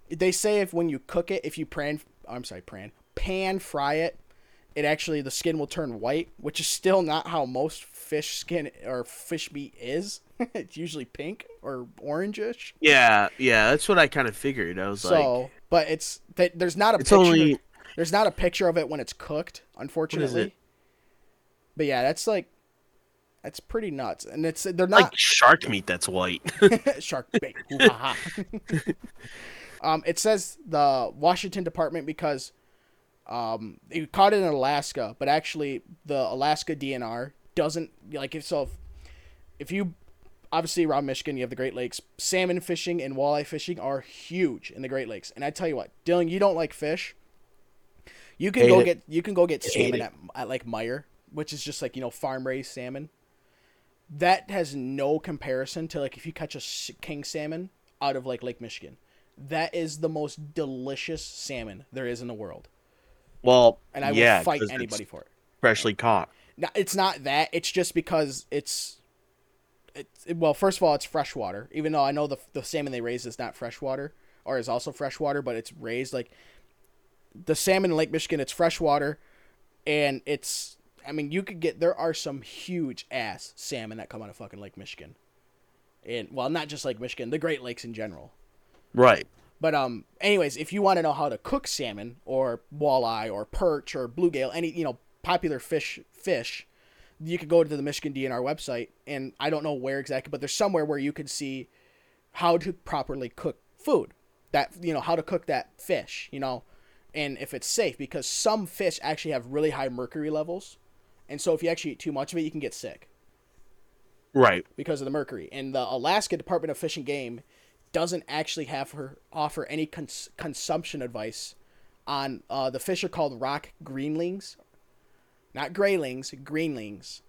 They say if when you cook it, if you pan, I'm sorry, pan, pan fry it, it actually the skin will turn white, which is still not how most fish skin or fish meat is. it's usually pink or orangish. Yeah, yeah, that's what I kind of figured. I was So, like, but it's th- there's not a picture. only There's not a picture of it when it's cooked, unfortunately. But yeah, that's like that's pretty nuts, and it's they're not like shark meat that's white. shark bait. Um, it says the Washington Department because um they caught it in Alaska, but actually the Alaska DNR doesn't like if so. If, if you obviously around Michigan, you have the Great Lakes. Salmon fishing and walleye fishing are huge in the Great Lakes. And I tell you what, Dylan, you don't like fish. You can Hate go it. get you can go get Hate salmon at, at like Meijer, which is just like you know farm raised salmon. That has no comparison to like if you catch a king salmon out of like Lake Michigan. That is the most delicious salmon there is in the world, well, and I yeah, will fight anybody for it. freshly caught. No, it's not that. It's just because it's. It's well, first of all, it's freshwater. Even though I know the the salmon they raise is not freshwater or is also freshwater, but it's raised like the salmon in Lake Michigan. It's freshwater, and it's. I mean, you could get there are some huge ass salmon that come out of fucking Lake Michigan, and well, not just Lake Michigan, the Great Lakes in general. Right. But um, anyways, if you want to know how to cook salmon or walleye or perch or bluegill, any you know popular fish fish, you could go to the Michigan DNR website, and I don't know where exactly, but there's somewhere where you could see how to properly cook food. That you know how to cook that fish, you know, and if it's safe because some fish actually have really high mercury levels, and so if you actually eat too much of it, you can get sick Right. because of the mercury. And the Alaska Department of Fish and Game doesn't actually have her offer any cons- consumption advice on uh, the fish are called rock greenlings, not graylings, greenlings,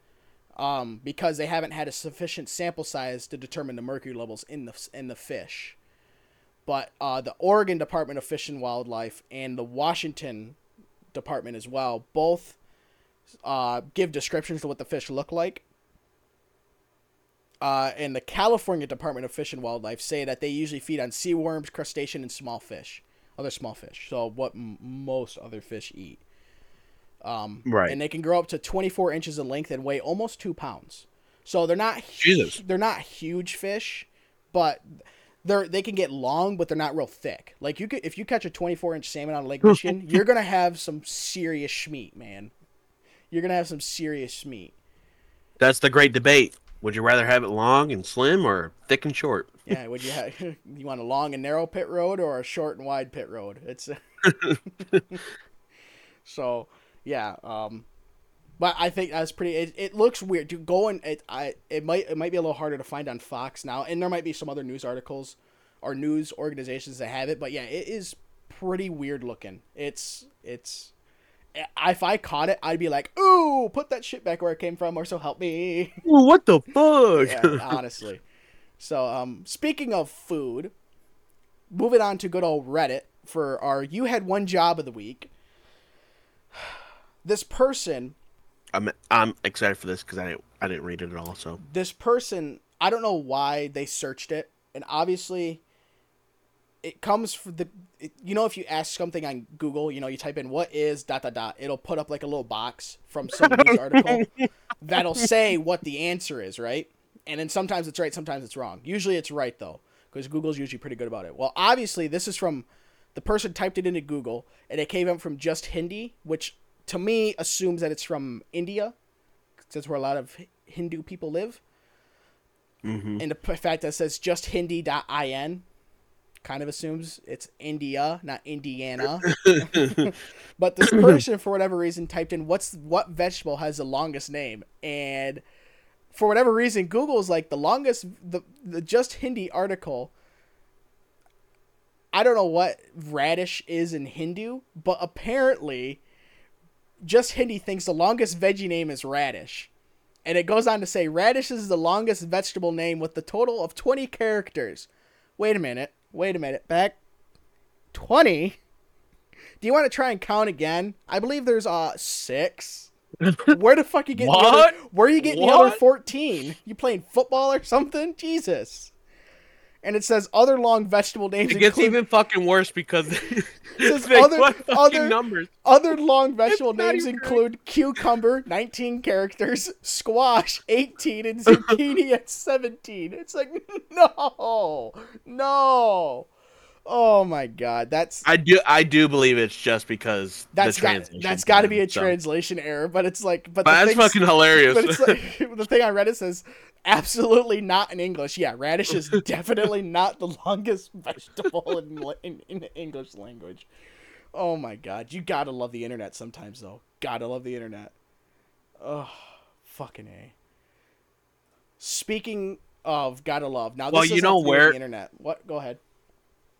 um, because they haven't had a sufficient sample size to determine the mercury levels in the in the fish. But uh, the Oregon Department of Fish and Wildlife and the Washington Department as well both uh, give descriptions of what the fish look like uh, and the California Department of Fish and Wildlife say that they usually feed on sea worms, crustacean, and small fish, other small fish. So what m- most other fish eat. Um, Right. And they can grow up to 24 inches in length and weigh almost two pounds. So they're not Jesus. they're not huge fish, but they're they can get long, but they're not real thick. Like you could if you catch a 24 inch salmon on Lake Michigan, you're gonna have some serious schmeat, man. You're gonna have some serious meat. That's the great debate. Would you rather have it long and slim or thick and short? Yeah, would you have you want a long and narrow pit road or a short and wide pit road? It's so yeah. Um, but I think that's pretty. It, it looks weird. Dude, going it I it might it might be a little harder to find on Fox now, and there might be some other news articles or news organizations that have it. But yeah, it is pretty weird looking. It's it's. If I caught it, I'd be like, "Ooh, put that shit back where it came from," or "So help me." Ooh, what the fuck? yeah, honestly. So, um, speaking of food, moving on to good old Reddit for our "You Had One Job of the Week." This person, I'm I'm excited for this because I didn't I didn't read it at all. So this person, I don't know why they searched it, and obviously, it comes from the. It, you know, if you ask something on Google, you know, you type in "what is dot dot dot," it'll put up like a little box from some news article that'll say what the answer is, right? And then sometimes it's right, sometimes it's wrong. Usually it's right though, because Google's usually pretty good about it. Well, obviously this is from the person typed it into Google, and it came up from Just Hindi, which to me assumes that it's from India, 'cause that's where a lot of Hindu people live. Mhm. And the fact that it says just Hindi.in kind of assumes it's India, not Indiana. but this person, for whatever reason, typed in what's what vegetable has the longest name, and for whatever reason, Google's like the longest the the just Hindi article. I don't know what radish is in Hindu, but apparently, just Hindi thinks the longest veggie name is radish. And it goes on to say radish is the longest vegetable name with the total of 20 characters. Wait a minute. Wait a minute. Back 20? Do you want to try and count again? I believe there's uh 6. Where the fuck you getting the other, What? Where are you getting the other 14? You playing football or something? Jesus. And it says other long vegetable names it gets include- even fucking worse because Says other- other- numbers. Other long vegetable names include cucumber, 19 characters, squash, 18, and zucchini at 17. It's like, no, no. Oh my god, that's I do I do believe it's just because that's the got that's got to be a so. translation error, but it's like, but, But that's fucking hilarious. But it's like the thing I read it says absolutely not in English. Yeah, radish is definitely not the longest vegetable in, in in the English language. Oh my god, you gotta love the internet sometimes though. Gotta love the internet. Oh, fucking a. Speaking of gotta love, now Well, this you is know where- the internet. What? Go ahead.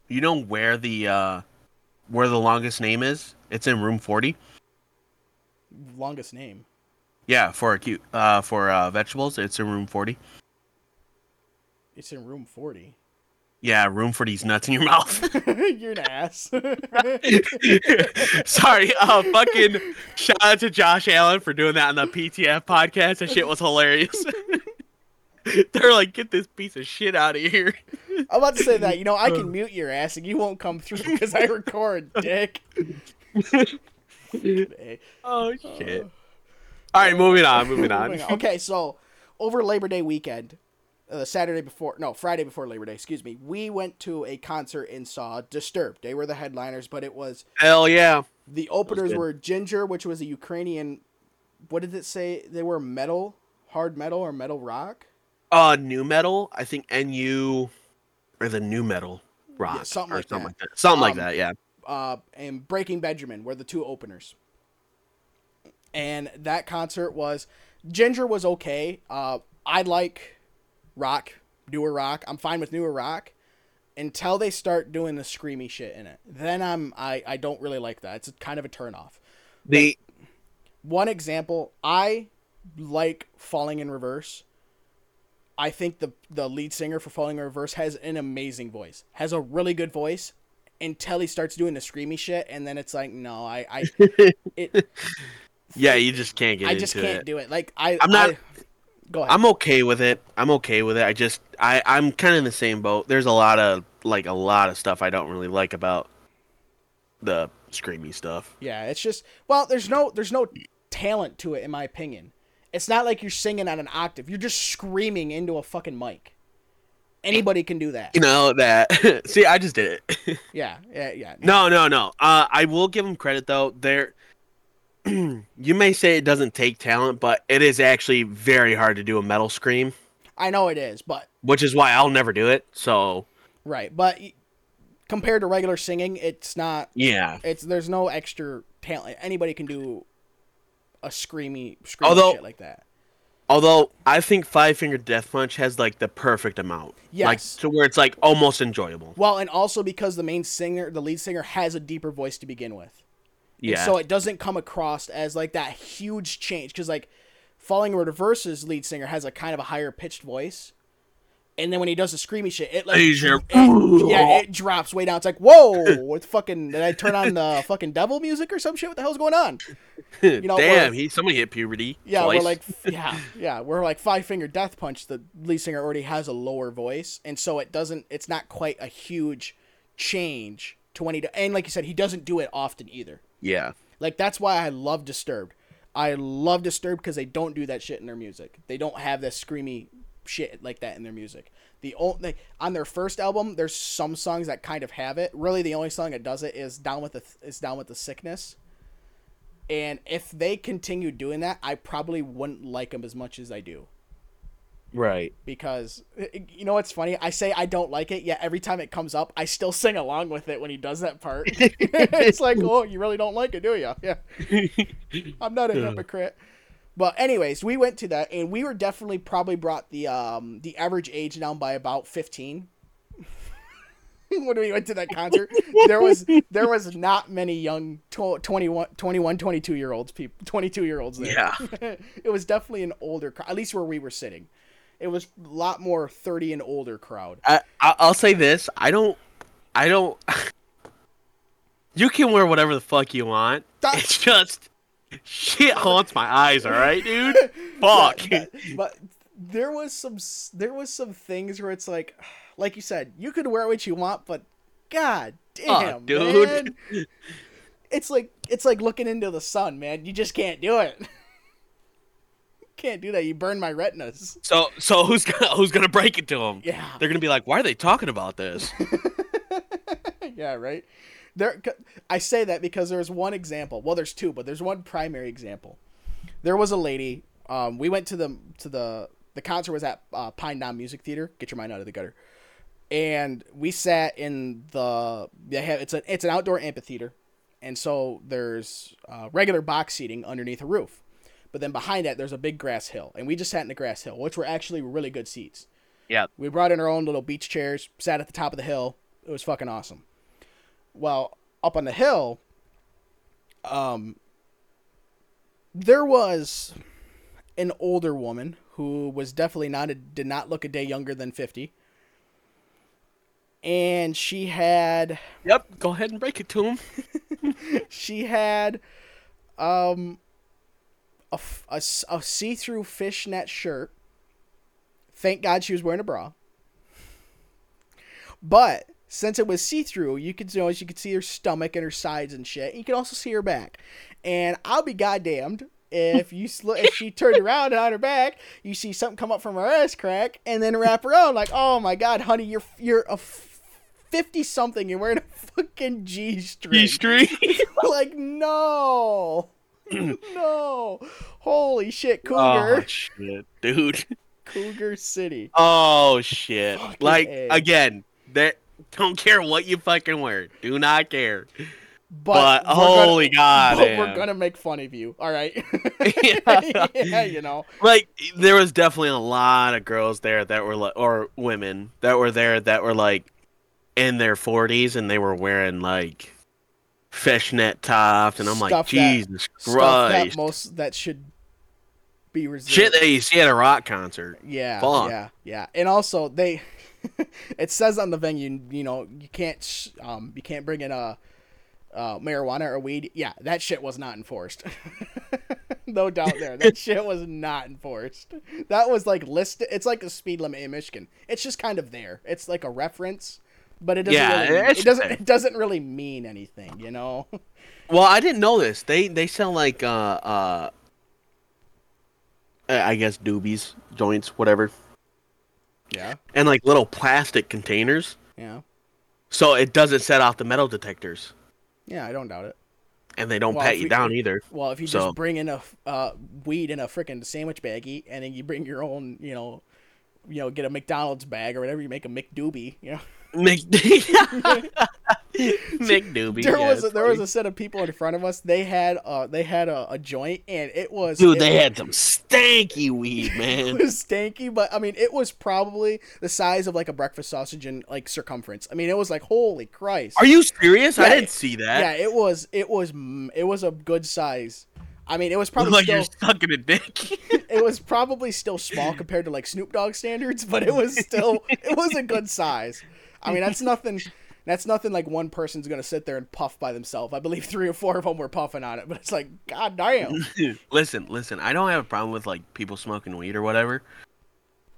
you know where the uh where the longest name is? It's in room 40. Longest name. Yeah, for acute uh for uh vegetables, it's in room 40. It's in room forty. Yeah, room for these nuts in your mouth. You're an ass. Sorry, uh fucking shout out to Josh Allen for doing that on the PTF podcast. That shit was hilarious. They're like, get this piece of shit out of here. I'm about to say that. You know, I can mute your ass and you won't come through because I record, dick. oh shit. All right, moving on. Moving on. Moving on. Okay, so over Labor Day weekend, uh, Saturday before, no, Friday before Labor Day, excuse me, we went to a concert and saw Disturbed. They were the headliners, but it was Hell yeah. the openers were Jinjer, which was a Ukrainian. What did it say? They were metal, hard metal, or metal rock. Uh, new metal. I think NU or the new metal rock something or like something that. like that. Something like Um, that. Yeah. uh, and Breaking Benjamin were the two openers. And that concert was Jinjer was okay. Uh, I like rock, newer rock. I'm fine with newer rock until they start doing the screamy shit in it. Then I'm I, I don't really like that. It's kind of a turn off. The One example, I like Falling in Reverse. I think the the lead singer for Falling in Reverse has an amazing voice. Has a really good voice until he starts doing the screamy shit and then it's like no, I I it yeah, you just can't get it. I just can't it. do it. Like I I'm not- I- Go ahead. I'm okay with it. I'm okay with it. I just I I'm kind of in the same boat. There's a lot of like a lot of stuff I don't really like about the screamy stuff. yeah, it's just well, there's no there's no talent to it in my opinion. It's not like you're singing on an octave. You're just screaming into a fucking mic. Anybody can do that. You know that. See, I just did it. Yeah, yeah, yeah. no, no, no. Uh, I will give them credit though. They're you may say it doesn't take talent, but it is actually very hard to do a metal scream, I know it is, but which is why I'll never do it. So right, but compared to regular singing, it's not. yeah. It's there's no extra talent. Anybody can do a screamy, screamy Although- shit like that. Although I think Five Finger Death Punch has like the perfect amount, like to where it's like almost enjoyable. Well, and also because the main singer, the lead singer, has a deeper voice to begin with. Yeah. So it doesn't come across as like that huge change because like Falling in Reverse's lead singer has a kind of a higher pitched voice, and then when he does the screamy shit, it like He's it- yeah, it drops way down. It's like whoa, what fucking did I turn on the fucking devil music or some shit? What the hell's going on? You know, Damn, he somebody hit puberty. Yeah, twice. we're like yeah, yeah, we're like Five Finger Death Punch. The lead singer already has a lower voice, and so it doesn't. It's not quite a huge change to when he. And like you said, he doesn't do it often either. Yeah. Like that's why I love Disturbed. I love Disturbed because they don't do that shit in their music. They don't have this screamy shit like that in their music. The only on their first album, there's some songs that kind of have it. Really, the only song that does it is "Down with the is Down with the Sickness." And if they continue doing that, I probably wouldn't like them as much as I do Right. because you know what's funny? I say I don't like it, yet every time it comes up, I still sing along with it when he does that part. it's like, oh, you really don't like it, do you? Yeah. I'm not a hypocrite. But anyways, we went to that, and we were definitely probably brought the um the average age down by about 15. when we went to that concert, there was there was not many young tw- 21, 21 22 year olds people 22 year olds there. Yeah. it was definitely an older at least where we were sitting. It was a lot more 30 and older crowd. I, I I'll say this. I don't. I don't. you can wear whatever the fuck you want. That- It's just shit haunts my eyes. All right, dude. Fuck. But, but there was some there was some things where it's like like you said, you could wear what you want, but god damn, Oh, dude. man. It's like it's like looking into the sun, man. You just can't do it. Can't do that. You burn my retinas. So so who's gonna who's gonna break it to them? Yeah. They're gonna be like, why are they talking about this? yeah, right. There, I say that because there's one example. Well, there's two, but there's one primary example. There was a lady. Um, we went to the to the the concert was at uh, Pine Knob Music Theater. Get your mind out of the gutter. And we sat in the they have it's a it's an outdoor amphitheater, and so there's uh, regular box seating underneath a roof, but then behind that there's a big grass hill, and we just sat in the grass hill, which were actually really good seats. yeah. We brought in our own little beach chairs, sat at the top of the hill. It was fucking awesome. Well, up on the hill, um, there was an older woman who was definitely not a, did not look a day younger than 50. And she had Yep. Go ahead and break it to him. she had um a, a a see-through fishnet shirt Thank God she was wearing a bra. But since it was see through, you could you know you could see her stomach and her sides and shit. You could also see her back. And I'll be goddamned if you sl- if she turned around and on her back, you see something come up from her ass crack and then wrap around like, oh my god, honey, you're you're a fifty something. You're wearing a fucking G string. G string. like no, no, holy shit, oh, Cougar. oh shit, dude. cougar city. Oh shit. Fucking like A. again, that don't care what you fucking wear. Do not care. But, But, holy gonna, god, but we're gonna make fun of you. All right. Yeah. yeah, you know. like there was definitely a lot of girls there that were like or women that were there that were like in their 40s and they were wearing like fishnet tops and I'm like Stuff that- Jesus that Christ. most that should be reserved. Shit that you see at a rock concert. Yeah, Fuck. yeah, yeah. And also they, it says on the venue, you know, you can't, sh- um, you can't bring in a, uh, marijuana or weed. Yeah, that shit was not enforced. no doubt there. That shit was not enforced. That was like listed. It's like a speed limit in Michigan. It's just kind of there. It's like a reference, but it doesn't. Yeah, really, it doesn't. It doesn't really mean anything. You know. Well, I didn't know this. They they sell like uh uh I guess doobies, joints, whatever. Yeah. And like little plastic containers. Yeah. So it doesn't set off the metal detectors. Yeah. I don't doubt it. And they don't Well, pat you we- down either. Well, if you So- just bring in a uh, weed in a freaking sandwich baggie, and then you bring your own, you know, you know, get a McDonald's bag or whatever, you make a McDoobie. You know, Mc McDoobie. there yeah, was a, there was a set of people in front of us. They had uh they had a, a joint, and it was Dude, it they was- had some stanky weed, It man. was stanky, but I mean, it was probably the size of like a breakfast sausage in like circumference. I mean, it was like holy Christ. Are you serious? I didn't see that. Yeah, it was. It was. mm, It was a good size. I mean, it was probably like still. you're sucking a dick. it was probably still small compared to like Snoop Dogg standards, but it was still it was a good size. I mean, that's nothing. That's nothing like one person's gonna sit there and puff by themselves. I believe three or four of them were puffing on it, but it's like, god damn, listen, listen. I don't have a problem with like people smoking weed or whatever.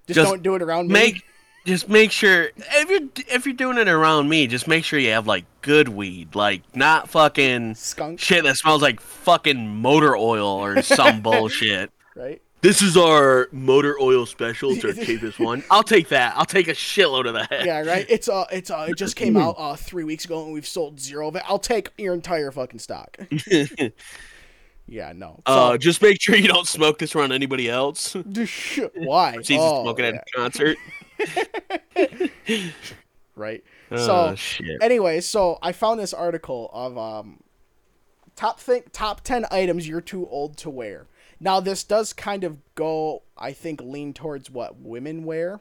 just, Just don't do it around me. Make just make sure if you're if you're doing it around me, just make sure you have like good weed, like not fucking skunk, shit that smells like fucking motor oil or some bullshit. right? This is our motor oil special. It's our cheapest one. I'll take that. I'll take a shitload of that. Yeah, right. It's uh, it's uh, it just came out uh three weeks ago, and we've sold zero of it. I'll take your entire fucking stock. Yeah, no. uh, just make sure you don't smoke this around anybody else. Why? Sees Oh, smoking at a concert. right. oh So, shit. Anyway, so I found this article of um top think top 10 items you're too old to wear. Now this does kind of go I think lean towards what women wear.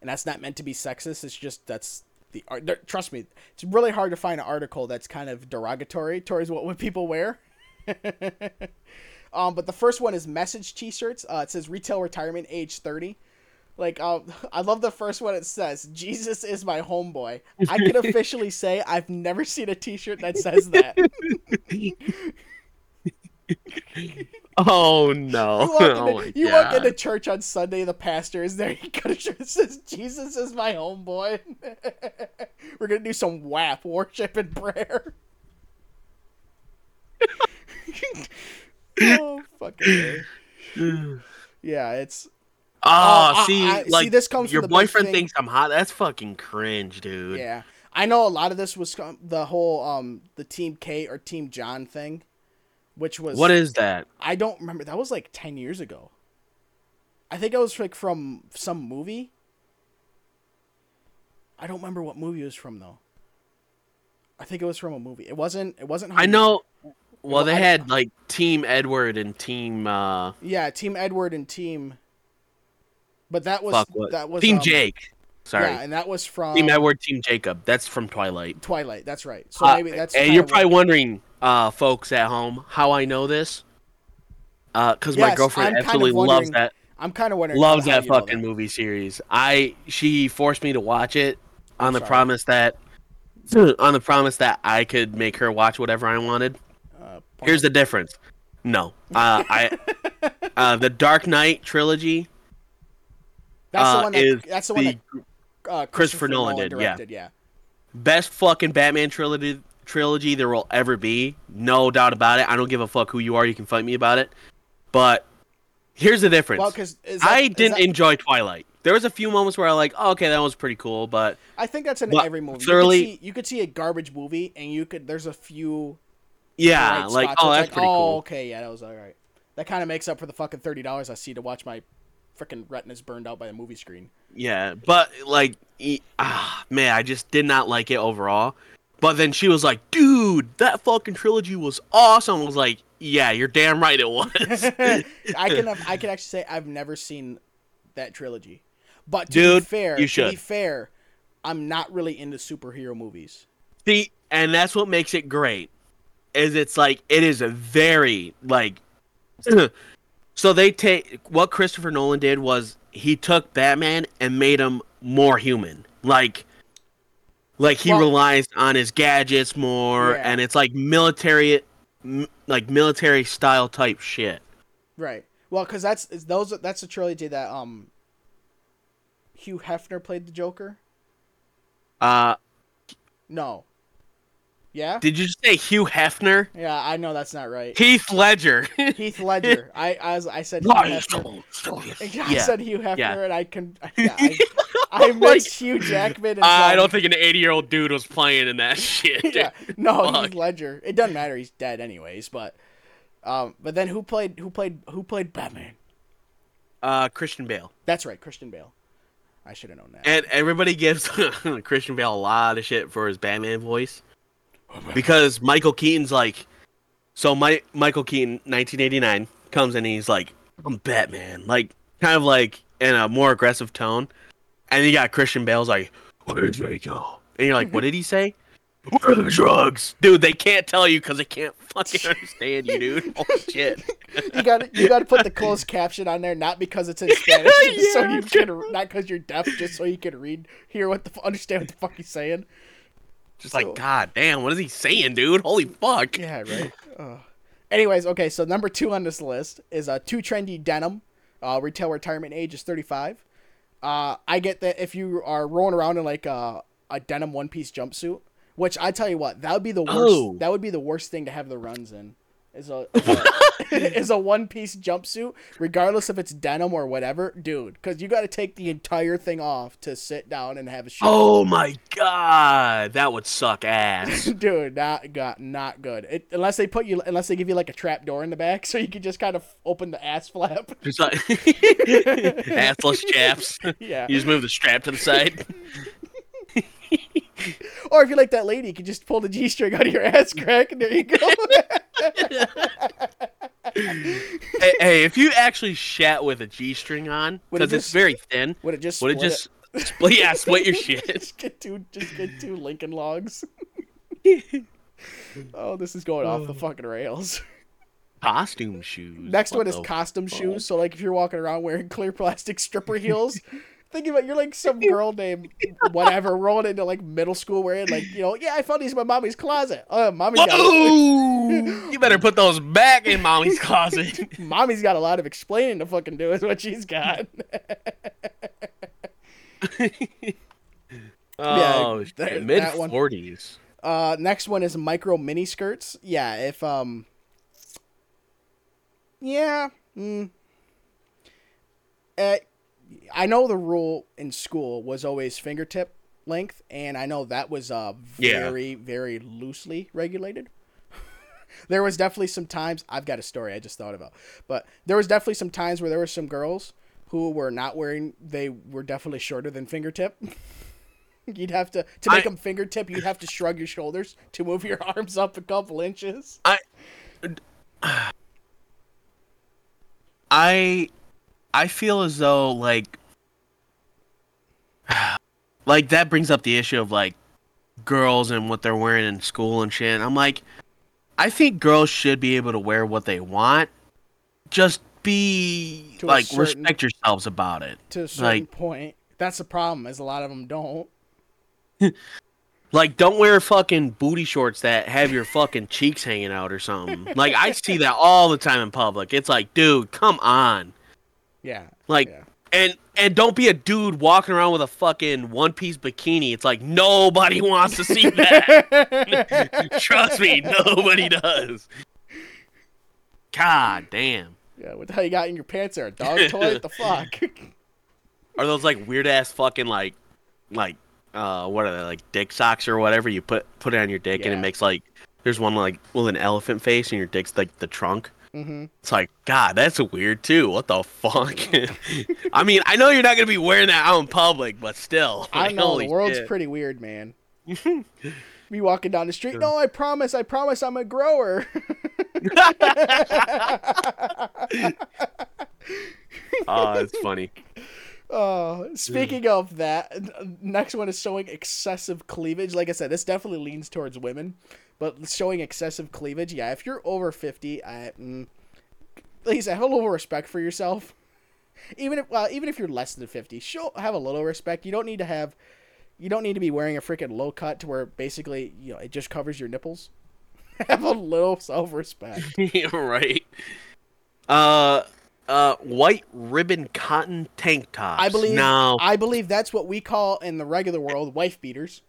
And that's not meant to be sexist, it's just that's the art trust me, it's really hard to find an article that's kind of derogatory towards what, people wear. um, but the first one is message t-shirts. Uh, it says retail retirement age 30. Like, um, I love the first one. It says, Jesus is my homeboy. I can officially say I've never seen a t shirt that says that. You Oh no! walk, into, oh my you walk into church on Sunday, the pastor is there. He got a shirt that says, Jesus is my homeboy. We're going to do some WAP, worship and prayer. oh, fucking. Yeah, it's. Oh, I- see, I- see, like this comes from your boyfriend thinks I'm hot. That's fucking cringe, dude. Yeah, I know a lot of this was the whole um the Team Kate or Team John thing, which was What is that? I don't remember. That was like ten years ago. I think it was like from some movie. I don't remember what movie it was from though. I think it was from a movie. It wasn't. It wasn't. I know. Well, they I- had like Team Edward and Team uh Yeah, Team Edward and Team. But that was that was Team um, Jake. Sorry, Yeah, and that was from Team Edward, Team Jacob. That's from Twilight. Twilight. That's right. So Uh, maybe that's. and you're probably wondering, uh, folks at home, how I know this. Uh, cause my girlfriend I'm kind of absolutely loves that. I'm kind of wondering. Loves that fucking movie series. I she forced me to watch it on the sorry. promise that on the promise that I could make her watch whatever I wanted. Uh, Here's the difference. No, uh, I uh, the Dark Knight trilogy. That's the one that that's the one that uh, Christopher Nolan did, yeah. directed. Yeah. best fucking Batman trilogy trilogy there will ever be. No doubt about it. I don't give a fuck who you are. You can fight me about it. But here's the difference. Well, because I didn't enjoy Twilight. There was a few moments where I like, oh, okay, that was pretty cool, but I think that's in every movie. thoroughly- You could, see, you could see a garbage movie, and you could. There's a few. yeah, like, oh, that's pretty oh, cool. okay, yeah, that was all right. That kind of makes up for the fucking thirty dollars I see to watch my freaking retinas burned out by a movie screen. Yeah, but like, e- ah, man, I just did not like it overall. But then she was like, dude, that fucking trilogy was awesome. I was like, yeah, you're damn right it was. I can I can actually say I've never seen that trilogy, but to Dude, be fair, you to be fair, I'm not really into superhero movies. See, and that's what makes it great. Is it's like it is a very like so they take what Christopher Nolan did was he took Batman and made him more human. Like like he Well- relies on his gadgets more Yeah. and it's like military like military style type shit. Right. Well, because that's those that's the trilogy that um. Hugh Hefner played the Joker. Uh No. Yeah. did you say Hugh Hefner? Yeah, I know that's not right. Heath Ledger. Heath Ledger. I I, was, I said Hugh Hefner. I Yeah. said Hugh Hefner, Yeah. and I can. Yeah, I, I mixed Hugh Jackman. And I don't think an 80 year old dude was playing in that shit. yeah, no, Fuck. Heath Ledger. It doesn't matter. He's dead anyways. But, um, but then who played who played who played Batman? Uh, Christian Bale. That's right, Christian Bale. I should have known that. And everybody gives Christian Bale a lot of shit for his Batman voice. Because Michael Keaton's like, so my Michael Keaton, 1989, comes in and he's like, I'm Batman. Like, kind of like in a more aggressive tone. And you got Christian Bale's like, Where's Draco? And you're like, what did he say? Where are the drugs? Dude, they can't tell you because they can't fucking understand you, dude. Holy shit. you got you got to put the closed caption on there, not because it's in Spanish, just so you can not because you're deaf, just so you can read, hear what the f- understand what the fuck he's saying. Just So- like, God damn, what is he saying, dude? Holy fuck. Yeah, right. Anyways, okay, so number two on this list is uh, too trendy denim. Uh, retail retirement age is 35. Uh, I get that if you are rolling around in like a, a denim one piece jumpsuit, which I tell you what, that would be the worst. Oh. That would be the worst thing to have the runs in. Is a a, is a one piece jumpsuit, regardless if it's denim or whatever, dude. Because you got to take the entire thing off to sit down and have a shower. Oh my god, that would suck ass. Dude, not got not good. It, unless they put you, unless they give you like a trap door in the back, so you can just kind of open the ass flap. Just like assless chaps. Yeah. You just move the strap to the side. Or if you're like that lady, you can just pull the g string out of your ass crack, and there you go. Hey, hey, if you actually shat with a G string on, it because it's very thin, Would it just? would it split just split? Yeah, split your shit. just get two, just get two Lincoln logs. oh, this is going off the oh. fucking rails. Costume shoes. Next What one is costume fuck? shoes. So like if you're walking around wearing clear plastic stripper heels, think about you're like some girl named whatever rolling into like middle school wearing like you know yeah I found these in my mommy's closet. Oh, mommy's got you better put those back in mommy's closet. mommy's got a lot of explaining to fucking do is what she's got. oh, that mid forties. Uh, next one is micro mini skirts. Yeah, if um, yeah, mm, uh, I know the rule in school was always fingertip length, and I know that was uh Yeah. very very loosely regulated. there was definitely some times I've got a story I just thought about, but there was definitely some times where there were some girls who were not wearing they were definitely shorter than fingertip. You'd have to to make I- them fingertip. You'd have to shrug your shoulders to move your arms up a couple inches. I I feel as though like like that brings up the issue of like girls and what they're wearing in school and shit. I'm like I think girls should be able to wear what they want. Just be To like certain- respect yourselves about it. To a certain Like- point, that's the problem. Is a lot of them don't. Like don't wear fucking booty shorts that have your fucking cheeks hanging out or something. Like I see that all the time in public. It's like, dude, come on. Yeah. Like Yeah. and and don't be a dude walking around with a fucking one piece bikini. It's like nobody wants to see that. Trust me, nobody does. God damn. Yeah, what the hell you got in your pants there? A dog toy? What the fuck? Are those like weird ass fucking like like uh what are they like dick socks or whatever you put put it on your dick and it makes like there's one like with an elephant face and your dick's like the trunk. Hmm It's like God, that's weird too. What the fuck? I mean, I know you're not gonna be wearing that out in public, but still. I know the world's shit. pretty weird, man. Me walking down the street. No, I promise. I promise. I'm a grower. Oh, it's funny. Uh, speaking of that, next one is showing excessive cleavage. Like I said, this definitely leans towards women, but showing excessive cleavage, yeah. If you're over fifty, I, mm, said, have a little respect for yourself. Even if, well, even if you're less than fifty, show have a little respect. You don't need to have, you don't need to be wearing a freaking low cut to where basically you know it just covers your nipples. have a little self respect. Yeah, right. Uh, uh, white ribbon cotton tank tops. I believe. No. I believe that's what we call in the regular world wife beaters.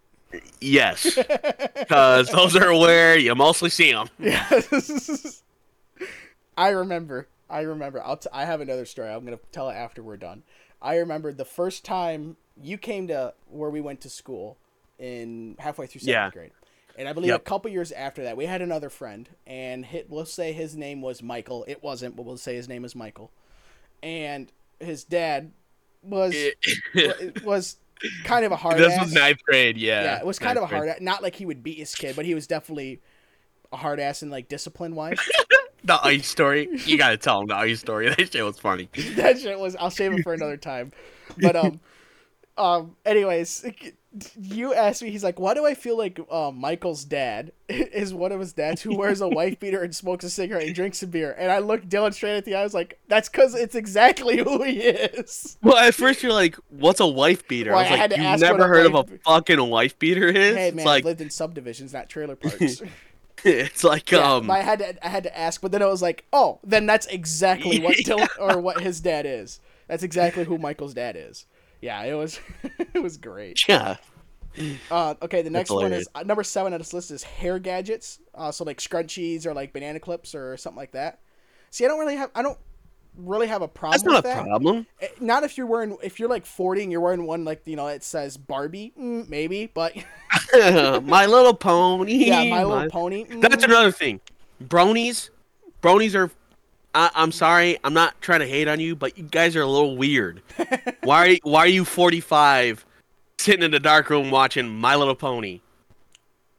Yes. Because those are where you mostly see them. Yeah. I remember. I remember. I'll t- I have another story. I'm going to tell it after we're done. I remember the first time you came to where we went to school in halfway through seventh Yeah. grade. And I believe Yep. a couple years after that, we had another friend, and hit, let's say his name was Michael. It wasn't, but we'll say his name is Michael. And his dad was was kind of a hard this ass. was ninth grade, yeah. Yeah, it was kind ninth of a hard. grade. Not like he would beat his kid, but he was definitely a hard ass in like discipline wise. The ice story. You gotta tell him the ice story. That shit was funny. that shit was. I'll save it for another time. But um, um. Anyways, you asked me. He's like, why do I feel like uh, Michael's dad is one of his dads who wears a wife beater and smokes a cigarette and drinks a beer? And I looked Dylan straight at the eye. I was like, that's because it's exactly who he is. Well, at first you're like, "What's a wife beater?" Well, I was I like, "You never heard of a fucking wife beater is?" Hey it's man, like I've lived in subdivisions, not trailer parks. it's like Yeah, um I had to I had to ask, but then I was like, oh, then that's exactly what Dylan or what his dad is. That's exactly who Michael's dad is. Yeah, it was it was great. yeah. Uh, okay, the next one is uh, number seven on this list is hair gadgets. Uh, so like scrunchies or like banana clips or something like that. See, I don't really have I don't really have a problem That's not a that. problem. Eh, Not if you're wearing if you're like forty and you're wearing one like you know it says Barbie, mm, maybe, but my little pony. yeah, My Little Pony. mm, That's another thing. Bronies, bronies are. I, I'm sorry, I'm not trying to hate on you, but you guys are a little weird. why? Why are you 45, sitting in the dark room watching My Little Pony?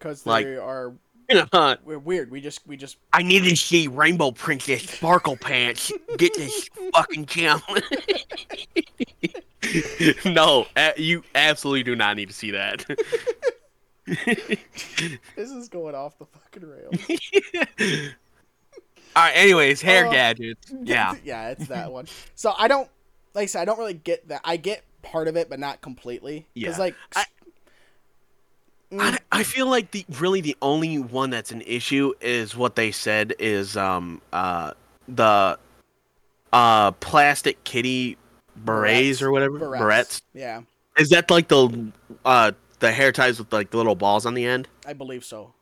because like- they are You know, we're weird. We just we just I need to see Rainbow Princess Sparkle Pants. Get this fucking channel. no, you absolutely do not need to see that. this is going off the fucking rails. All right. Anyways, hair Oh. gadgets. Yeah. yeah, it's that one. So I don't like I said, I don't really get that. I get part of it, but not completely. Because Yeah. like, I- I, I feel like the really the only one that's an issue is what they said is um uh the uh plastic kitty berets Barrettes. or whatever barrettes. barrettes. Yeah, Is that like the uh the hair ties with like the little balls on the end? I believe so.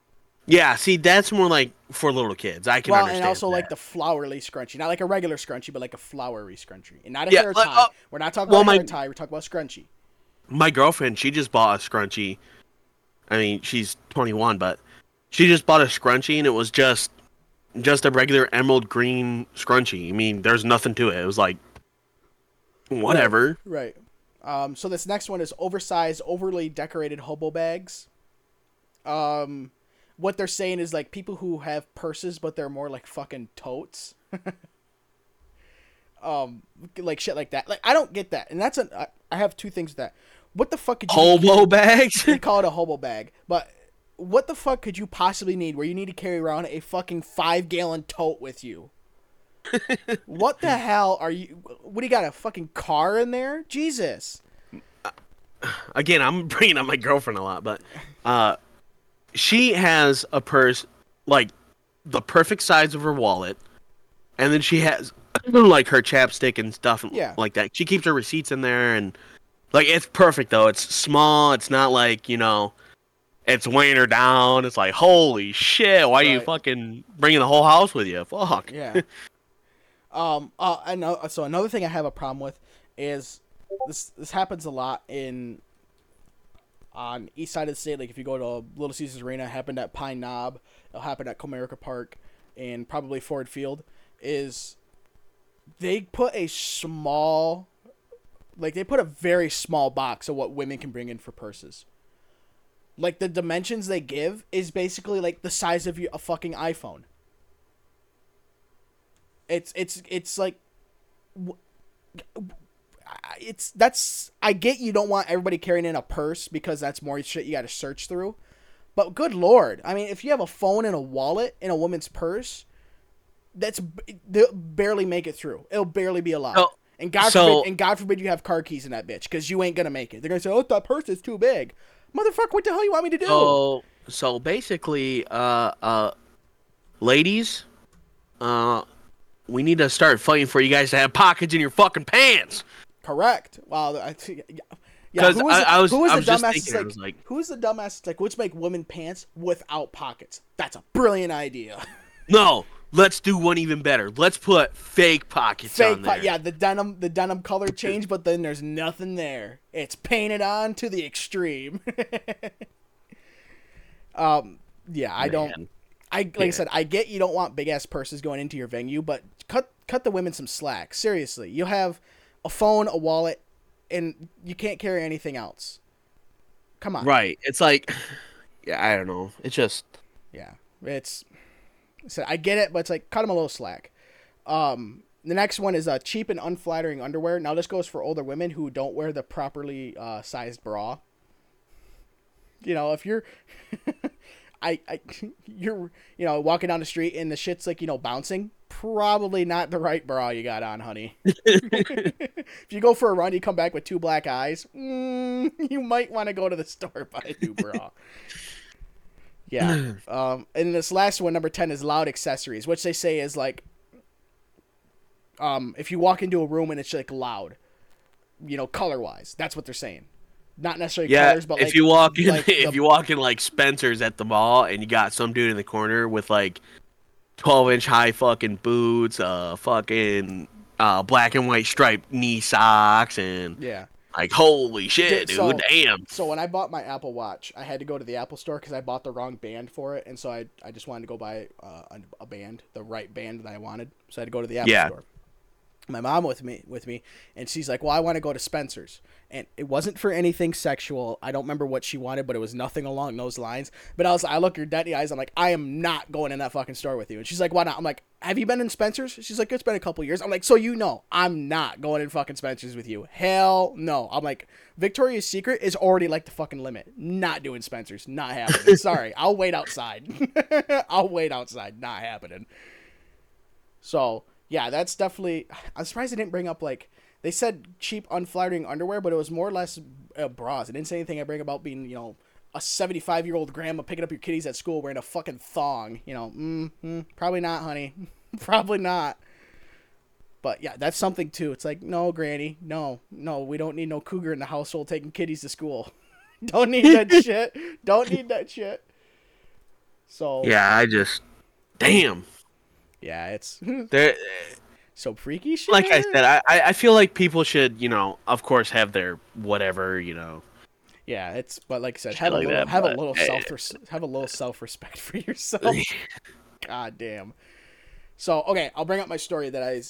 Yeah, see that's more like for little kids. I can Well, understand. and also that. like the flowery scrunchie, not like a regular scrunchie, but like a flowery scrunchie, and not a Yeah, hair like, tie. uh, we're not talking well, about a my- hair tie. We're talking about scrunchie. my girlfriend, she just bought a scrunchie. I mean, she's 21, but she just bought a scrunchie and it was just just a regular emerald green scrunchie. I mean, there's nothing to it. It was like whatever. Right. Um, so this next one is oversized, overly decorated hobo bags. Um, what they're saying is like people who have purses, but they're more like fucking totes. um, like shit like that. Like I don't get that, and that's an. I, I have two things with that. What the fuck could you Hobo bags? they call it a hobo bag, but what the fuck could you possibly need where you need to carry around a fucking five gallon tote with you? what the hell are you? What do you got? A fucking car in there? Jesus! Again, I'm bringing up my girlfriend a lot, but uh she has a purse like the perfect size of her wallet and then she has like her chapstick and stuff Yeah. like that. She keeps her receipts in there and like it's perfect though. It's small. It's not like you know, it's weighing her down. It's like holy shit. Why are you fucking bringing the whole house with you? Fuck. Yeah. um. Uh. I know. So another thing I have a problem with is this. This happens a lot in on east side of the state. Like if you go to Little Caesars Arena, happened at Pine Knob. It'll happen at Comerica Park and probably Ford Field. Is they put a small, like they put a very small box of what women can bring in for purses. Like the dimensions they give is basically like the size of a fucking iPhone. It's it's it's like it's that's I get you don't want everybody carrying in a purse because that's more shit you got to search through. But good lord, I mean, if you have a phone and a wallet in a woman's purse, that's they'll barely make it through. It'll barely be allowed. So- and God so- forbid, and God forbid you have car keys in that bitch because you ain't gonna make it. They're gonna say, "Oh, that purse is too big." Motherfucker, what the hell you want me to do? So so basically, uh, uh, ladies, uh, we need to start fighting for you guys to have pockets in your fucking pants. Correct. Wow. I. Yeah. Yeah, who was, I- the- I was- who was I the dumbass? thinking, was like- who is the dumbass? that's like, let's make women pants without pockets. That's a brilliant idea. No, let's do one even better. Let's put fake pockets Fake, on po- there. yeah, the denim, the denim color change, but then there's nothing there. It's painted on to the extreme. um, yeah, I don't. I like I said, I get you don't want big ass purses going into your venue, but cut cut the women some slack. Seriously, you have a phone, a wallet, and you can't carry anything else. Come on, Right. It's like, yeah, I don't know. It's just Yeah, it's. So I get it, but it's like cut them a little slack. Um, the next one is uh, cheap and unflattering underwear. Now this goes for older women who don't wear the properly uh, sized bra. You know, if you're, I, I, you're, you know, walking down the street and the shit's like you know bouncing. Probably not the right bra you got on, honey. if you go for a run, you come back with two black eyes. Mm, you might want to go to the store buy a new bra. Yeah. Um, and this last one, number 10, is loud accessories, which they say is like, um, if you walk into a room and it's like loud, you know, color wise, that's what they're saying. Not necessarily yeah. colors, but if like, you walk in, like if the- you walk in like Spencer's at the mall and you got some dude in the corner with like twelve inch high fucking boots, uh, fucking uh, black and white striped knee socks, and yeah. like holy shit, Dude, dude, so- damn. So when I bought my Apple Watch, I had to go to the Apple store because I bought the wrong band for it, and so I I just wanted to go buy uh, a, a band, the right band that I wanted. So I had to go to the Apple Yeah. store. My mom with me with me, and she's like, "Well, I want to go to Spencer's," and it wasn't for anything sexual. I don't remember what she wanted, but it was nothing along those lines. But I was, I look her dead in the eyes. I'm like, I am not going in that fucking store with you. And she's like, Why not? I'm like, Have you been in Spencer's? She's like, It's been a couple years. I'm like, So you know, I'm not going in fucking Spencer's with you. Hell no. I'm like, Victoria's Secret is already like the fucking limit. Not doing Spencer's. Not happening. Sorry, I'll wait outside. I'll wait outside. Not happening. So yeah, that's definitely. I'm surprised they didn't bring up like they said cheap, unflattering underwear, but it was more or less uh, bras. It didn't say anything I bring about being you know a 75 year old grandma picking up your kiddies at school wearing a fucking thong. You know, mm, mm, probably not, honey. probably not. But yeah, that's something too. It's like, no, Granny, no, no, we don't need no cougar in the household taking kiddies to school. don't need that shit. Don't need that shit. So Yeah, I just, damn. Yeah, it's There, so freaky shit. like I said, I, I I feel like people should, you know, of course, have their whatever, you know. Yeah, it's but like I said, Shit have a like little that, have a but, little eh. self have a little self respect for yourself. God damn. So okay, I'll bring up my story that I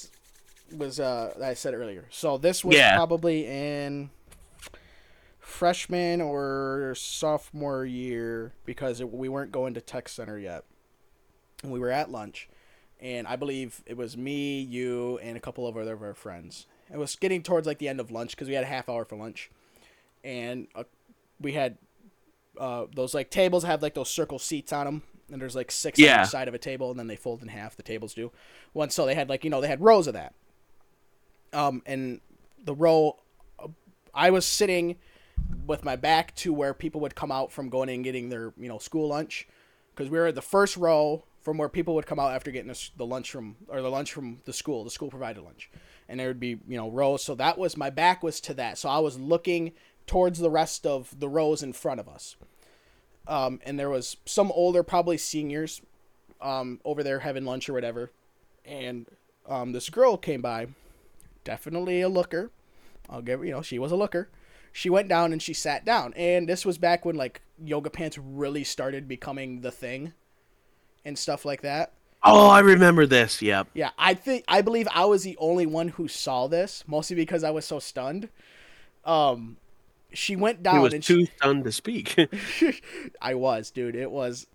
was uh that I said earlier. So this was Yeah. probably in freshman or sophomore year because it, we weren't going to tech center yet. And we were at lunch, and I believe it was me, you, and a couple of other of our friends. It was getting towards like the end of lunch because we had a half hour for lunch, and uh, we had uh, those like tables have like those circle seats on them, and there's like six on Yeah. each side of a table, and then they fold in half. The tables do. One so they had like you know they had rows of that. Um, and the row, uh, I was sitting with my back to where people would come out from going and getting their you know school lunch, because we were at the first row from where people would come out after getting the, lunch from or the lunch from the school. The school provided lunch, and there would be you know rows. So that was my back was to that. So I was looking towards the rest of the rows in front of us. Um, and there was some older, probably seniors, um, over there having lunch or whatever, and um, this girl came by, definitely a looker. I'll give you know, she was a looker. She went down and she sat down, and this was back when like yoga pants really started becoming the thing, and stuff like that. Oh, I remember this. Yep. Yeah, I think I believe I was the only one who saw this, mostly because I was so stunned. Um, she went down He was and too she, stunned to speak. I was, dude. It was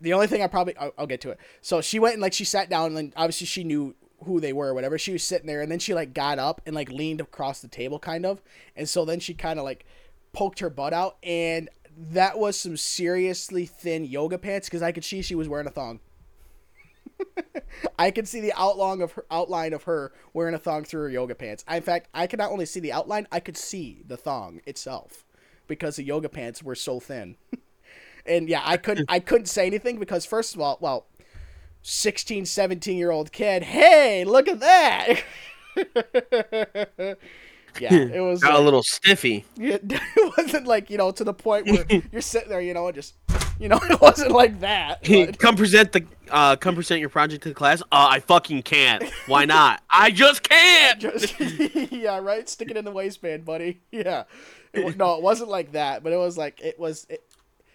the only thing I probably I'll, I'll get to it. So she went and like she sat down and obviously she knew who they were or whatever. She was sitting there and then she like got up and like leaned across the table kind of. And so then she kind of like poked her butt out and that was some seriously thin yoga pants because I could see she was wearing a thong. I could see the outline of her outline of her wearing a thong through her yoga pants. I, in fact, I could not only see the outline, I could see the thong itself because the yoga pants were so thin. and yeah, I couldn't I couldn't say anything because first of all, well, 16, 17 year old kid, hey, look at that. yeah, it was Got a little stiffy. it, it wasn't like you know to the point where you're sitting there, you know, and just you know, it wasn't like that. but- come present the uh come present your project to the class. Uh, I fucking can't. Why not? I just can't. Just, yeah, right. Stick it in the waistband, buddy. Yeah. It, no, it wasn't like that, but it was like it was. It,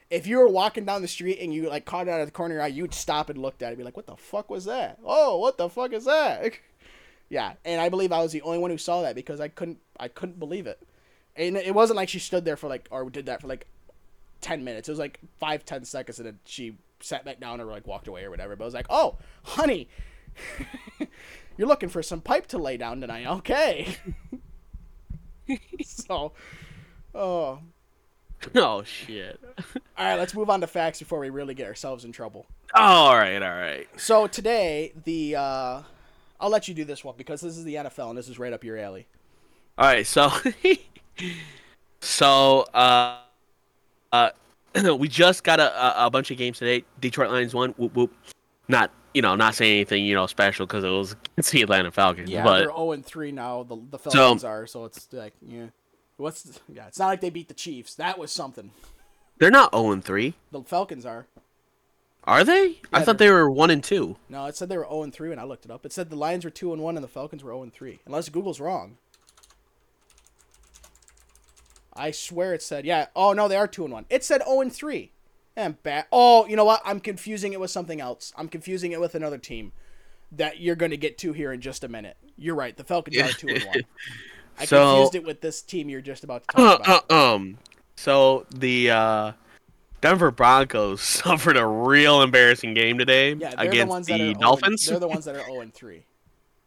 if you were walking down the street and you like caught it out of the corner of your eye, you'd stop and look at it, and be like, "What the fuck was that? Oh, what the fuck is that?" Yeah, and I believe I was the only one who saw that because I couldn't. I couldn't believe it. And it wasn't like she stood there for like or did that for like ten minutes. It was like five, ten seconds, and then she sat back down or like walked away or whatever. But I was like, "Oh, honey." You're looking for some pipe to lay down tonight. Okay. so, oh. Oh shit. All right, let's move on to facts before we really get ourselves in trouble. all right, all right. So, today, the. Uh, I'll let you do this one because this is the NFL and this is right up your alley. All right, so so uh uh we just got a, a, bunch of games today. Detroit Lions won. Whoop whoop. Not you know not saying anything you know special because it was against the Atlanta Falcons. Yeah, but they're 0 and 3 now. The, the Falcons are, so it's like, yeah. What's. Yeah, it's not like they beat the Chiefs. That was something. they're not zero and three, The Falcons are. Are they? I thought they were one and two. No, it said they were 0 and 3 when I looked it up. It said the Lions were 2 and 1 and the Falcons were 0 and 3. Unless Google's wrong. I swear it said, yeah. Oh no, they are 2 and 1. It said 0 and 3. And bad. Oh, you know what? I'm confusing it with something else. I'm confusing it with another team that you're going to get to here in just a minute. You're right. The Falcons are 2 and 1. I So- confused it with this team you're just about to talk Uh, about. uh, um. So the uh, Denver Broncos suffered a real embarrassing game today Yeah, the against ones the, that are 0 and- Dolphins. they're the ones that are 0 and 3.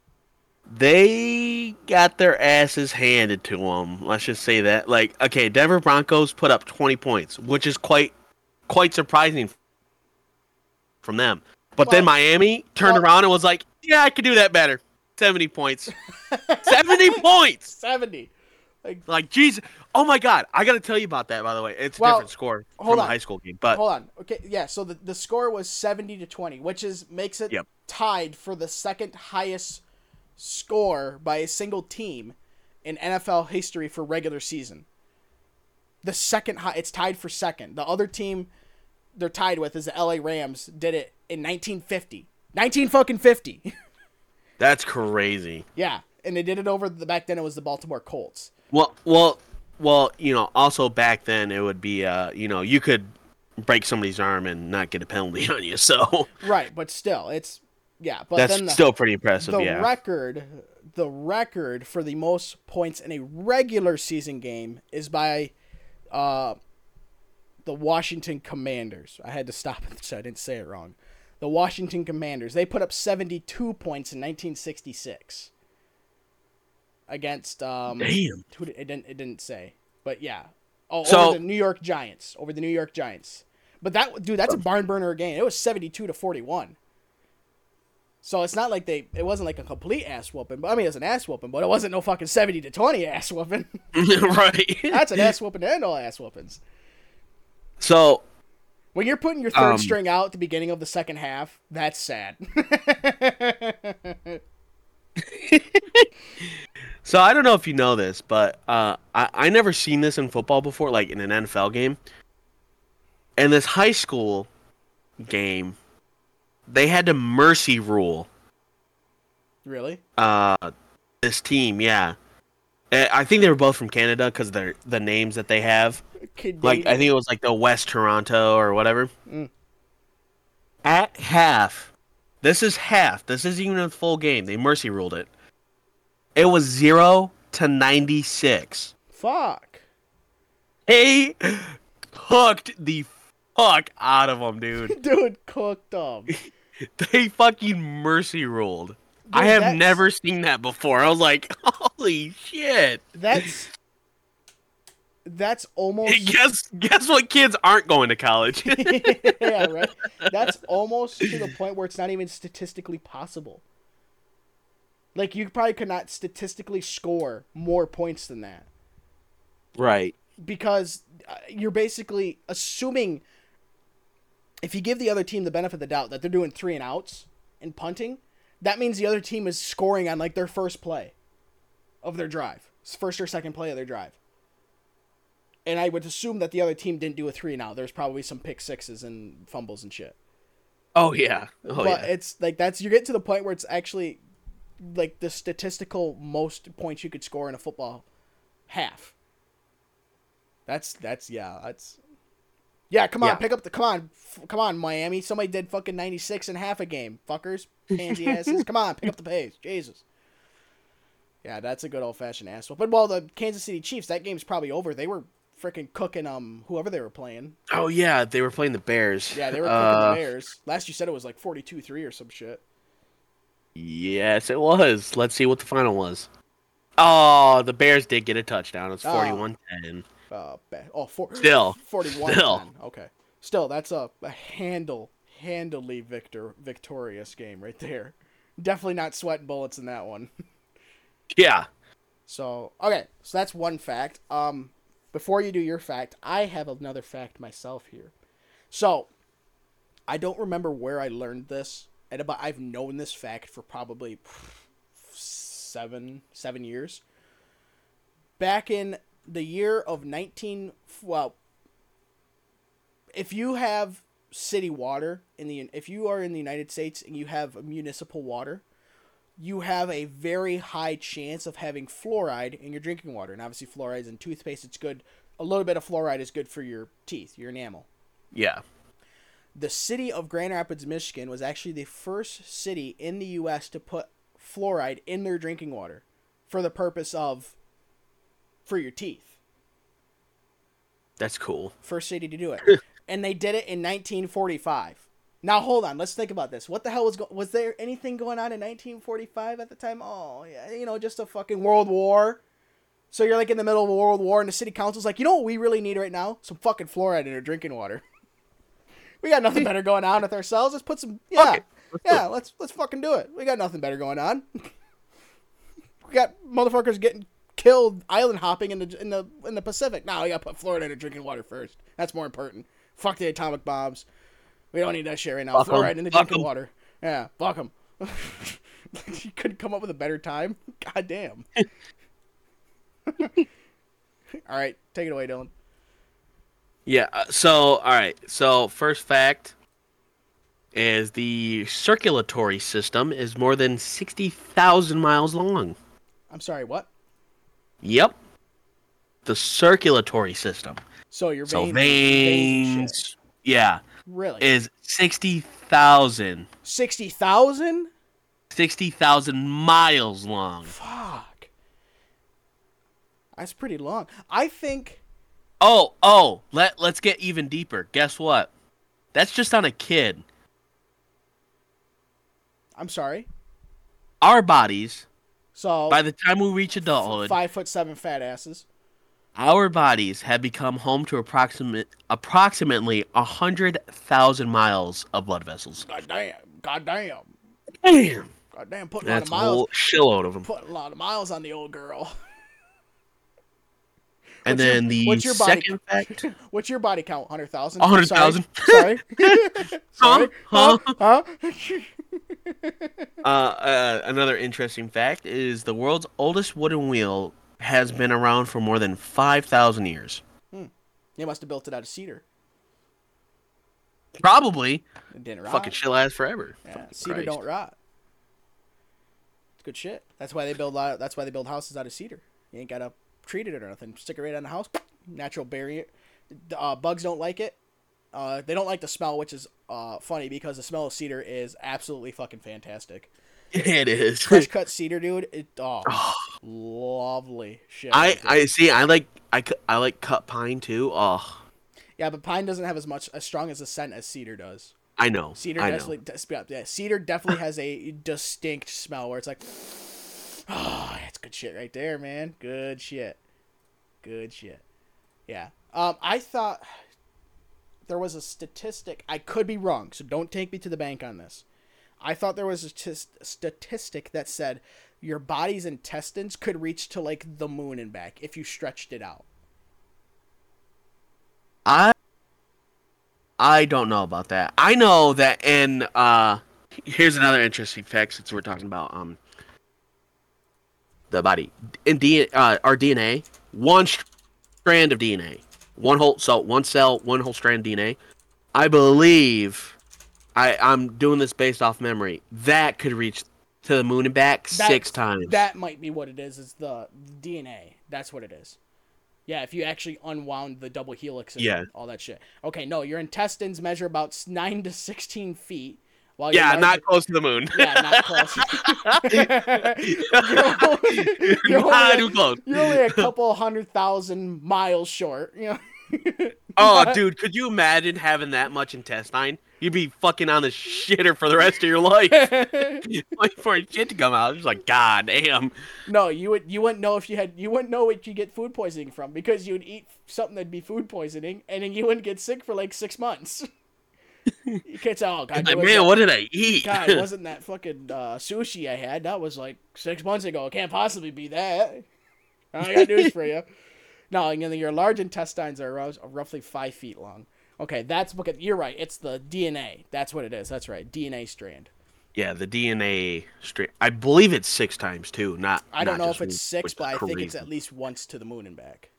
they got their asses handed to them. Let's just say that. Like, okay, Denver Broncos put up 20 points, which is quite quite surprising from them. But then Miami turned well- around and was like, "Yeah, I could do that better." 70 points. 70 points. 70. Like, jeez. Oh my god, I got to tell you about that by the way. It's a different score from the high school game, but Hold on. Okay, yeah. So the, the score was seventy to twenty, which is makes it Yep. tied for the second highest score by a single team in NFL history for regular season. The second high, it's tied for second. The other team they're tied with is the LA Rams. Did it in nineteen fifty. Nineteen fucking fifty. that's crazy. yeah, and they did it over the back then. It was the Baltimore Colts. Well, well, well, you know, also back then it would be, uh, you know, you could break somebody's arm and not get a penalty on you. So Right, but still, it's yeah. But that's then the, still pretty impressive. the yeah. record the record for the most points in a regular season game is by uh the Washington Commanders. I had to stop it so I didn't say it wrong. The Washington Commanders. They put up 72 points in 1966 against um Damn. who it didn't it didn't say. But yeah. Oh, So- over the New York Giants. Over the New York Giants. But that dude, that's a barn burner game. It was 72 to 41. So it's not like they it wasn't like a complete ass whooping. But I mean, it was an ass whooping, but it wasn't no fucking 70 to 20 ass whooping. right. that's an ass whooping and all ass whoopings. So, When you're putting your third Um, string out at the beginning of the second half, that's sad. So I don't know if you know this, but uh, I I never seen this in football before, like in an NFL game. In this high school game, they had to mercy rule really? uh this team. Yeah, Uh, I think they were both from Canada because they're the names that they have. Like I think it was like the West Toronto or whatever. Mm. At half, this is half. This isn't even a full game. They mercy ruled it. It was zero to ninety six. Fuck. They cooked the fuck out of them, dude. Dude, cooked them. They fucking mercy ruled. I have that's- never seen that before. I was like, holy shit. That's that's almost Guess guess what kids aren't going to college? yeah, right. That's almost to the point where it's not even statistically possible. Like you probably could not statistically score more points than that right. because uh, you're basically assuming if you give the other team the benefit of the doubt that they're doing three and outs and punting, that means the other team is scoring on like their first play of their drive, first or second play of their drive. And I would assume that the other team didn't do a three and out. There's probably some pick sixes and fumbles and shit. Oh yeah. Oh but yeah. it's like that's you get to the point where it's actually like the statistical most points you could score in a football half. That's that's yeah, that's yeah. Come on, Yeah. pick up the come on, f- come on, Miami. Somebody did fucking ninety six and half a game, fuckers, pansy asses. come on, pick up the pace, Jesus. Yeah, that's a good old fashioned asshole. But well, the Kansas City Chiefs, that game's probably over. They were freaking cooking um whoever they were playing. Oh yeah, they were playing the Bears. Yeah, they were cooking Uh, the Bears. Last you said it was like forty two three or some shit. Yes, it was. Let's see what the final was. Oh, the Bears did get a touchdown. It's Oh. 41-10. Uh, ba- oh, four, Still, 41 still. Okay. Still, that's a, a handle, handily victor, victorious game right there. Definitely not sweating bullets in that one. Yeah. So, okay. So that's one fact. Um, before you do your fact, I have another fact myself here. So, I don't remember where I learned this, and about I've known this fact for probably seven seven years. Back in the year of nineteen, well, if you have city water in the if you are in the United States and you have municipal water, you have a very high chance of having fluoride in your drinking water. And obviously, fluoride is in toothpaste. It's good. A little bit of fluoride is good for your teeth, your enamel. Yeah. The city of Grand Rapids, Michigan was actually the first city in the U.S. to put fluoride in their drinking water for the purpose of for your teeth. That's cool. First city to do it. and they did it in 1945. Now hold on, let's think about this. What the hell was go- was there anything going on in 1945 at the time? Oh, yeah, you know, just a fucking world war. So you're like in the middle of a world war and the city council's like, "You know what we really need right now? Some fucking fluoride in our drinking water." We got nothing better going on with ourselves. Let's put some yeah. Let's yeah, let's let's fucking do it. We got nothing better going on. we got motherfuckers getting killed island hopping in the in the in the Pacific. Now we got to put fluoride in our drinking water first. That's more important. Fuck the atomic bombs. We don't need that shit right now. Fuck. Fluoride in the drinking 'em. water. Yeah, fuck them. you couldn't come up with a better time. God damn. All right, take it away, Dylan. Yeah. uh, So, all right. So, first fact is the circulatory system is more than 60,000 miles long. I'm sorry. What? Yep. The circulatory system. So your So veins, veins veins, yeah, really is 60,000 sixty thousand? 60,000 miles long. Fuck. That's pretty long. I think. Oh, oh, let let's get even deeper. Guess what? That's just on a kid. I'm sorry. Our bodies, So by the time we reach adulthood, five foot seven fat asses. our bodies have become home to approximate approximately 100,000 miles of blood vessels. God damn. God damn. Damn. God damn. Putting That's a a lot of miles. whole shitload of them. Putting a lot of miles on the old girl. And What's your- then the what's your body second fact, What's your body count? Hundred thousand. 100,000. Sorry. Sorry. Huh? Huh? Huh? uh, uh, another interesting fact is the world's oldest wooden wheel has been around for more than 5,000 years. Hmm. They must have built it out of cedar. Probably. It didn't rot. Fucking shit lasts forever. Yeah, cedar Christ. don't rot. It's good shit. That's why they build. That's why they build houses out of cedar. You ain't gotta treat it or nothing. Stick it right on the house. Natural barrier. Uh, bugs don't like it. Uh, they don't like the smell, which is uh, funny because the smell of cedar is absolutely fucking fantastic. It is. Fresh cut cedar, dude. It oh, lovely shit. I. I see. I like I, I like cut pine too. Oh, yeah, but pine doesn't have as much as strong as a scent as cedar does. I know. Cedar I know. definitely, des- yeah, cedar definitely has a distinct smell where it's like, oh, that's good shit right there, man. Good shit. Good shit. Yeah. Um, I thought there was a statistic. I could be wrong, so don't take me to the bank on this. I thought there was a statistic that said your body's intestines could reach to like the moon and back if you stretched it out. I I don't know about that. I know that in uh here's another interesting fact since we're talking about um the body in D, uh, our DNA, one strand of DNA, one whole so one cell, one whole strand of DNA. I believe I I'm doing this based off memory. That could reach to the moon and back That- six times. That might be what it is. Is the DNA? That's what it is. Yeah, if you actually unwound the double helix and Yeah. all that shit. Okay, no, your intestines measure about nine to sixteen feet. While yeah, not close to the moon. Yeah, not close. you're, you're not only, too close. you're only a couple hundred thousand miles short. You know. Oh, dude, could you imagine having that much intestine? You'd be fucking on the shitter for the rest of your life. Wait for shit to come out. It's like, god damn. No, you would you wouldn't know if you had you wouldn't know what you get food poisoning from because you would eat something that'd be food poisoning and then you wouldn't get sick for like six months. You can't say, oh god, Like, man, that- what did I eat? God, it wasn't that fucking uh, sushi I had. That was like six months ago. It can't possibly be that. I got news for you. No, and then your large intestines are roughly five feet long. Okay, that's because you're right. It's the DNA. That's what it is. That's right. DNA strand. yeah, the DNA strand. I believe it's six times too. Not. I don't not know if it's six, but I think it's at least once to the moon and back.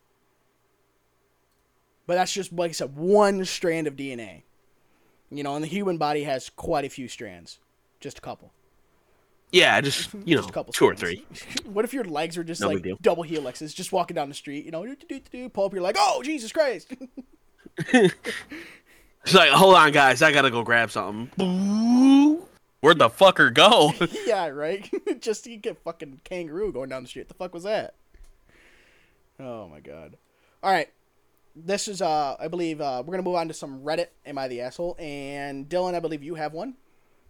But that's just like I said, one strand of DNA. You know, and the human body has quite a few strands, just a couple. Yeah, just you know, Just a couple two or three. what if your legs were just No like double helixes, just walking down the street? You know, do, do, do, do, pull up. You're like, oh Jesus Christ! It's like, hold on, guys, I gotta go grab something. Where'd the fucker go? yeah, right. just you get fucking kangaroo going down the street. the fuck was that? Oh my god. All right. This is uh I believe uh we're gonna move on to some Reddit. Am I the asshole? And Dylan, I believe you have one.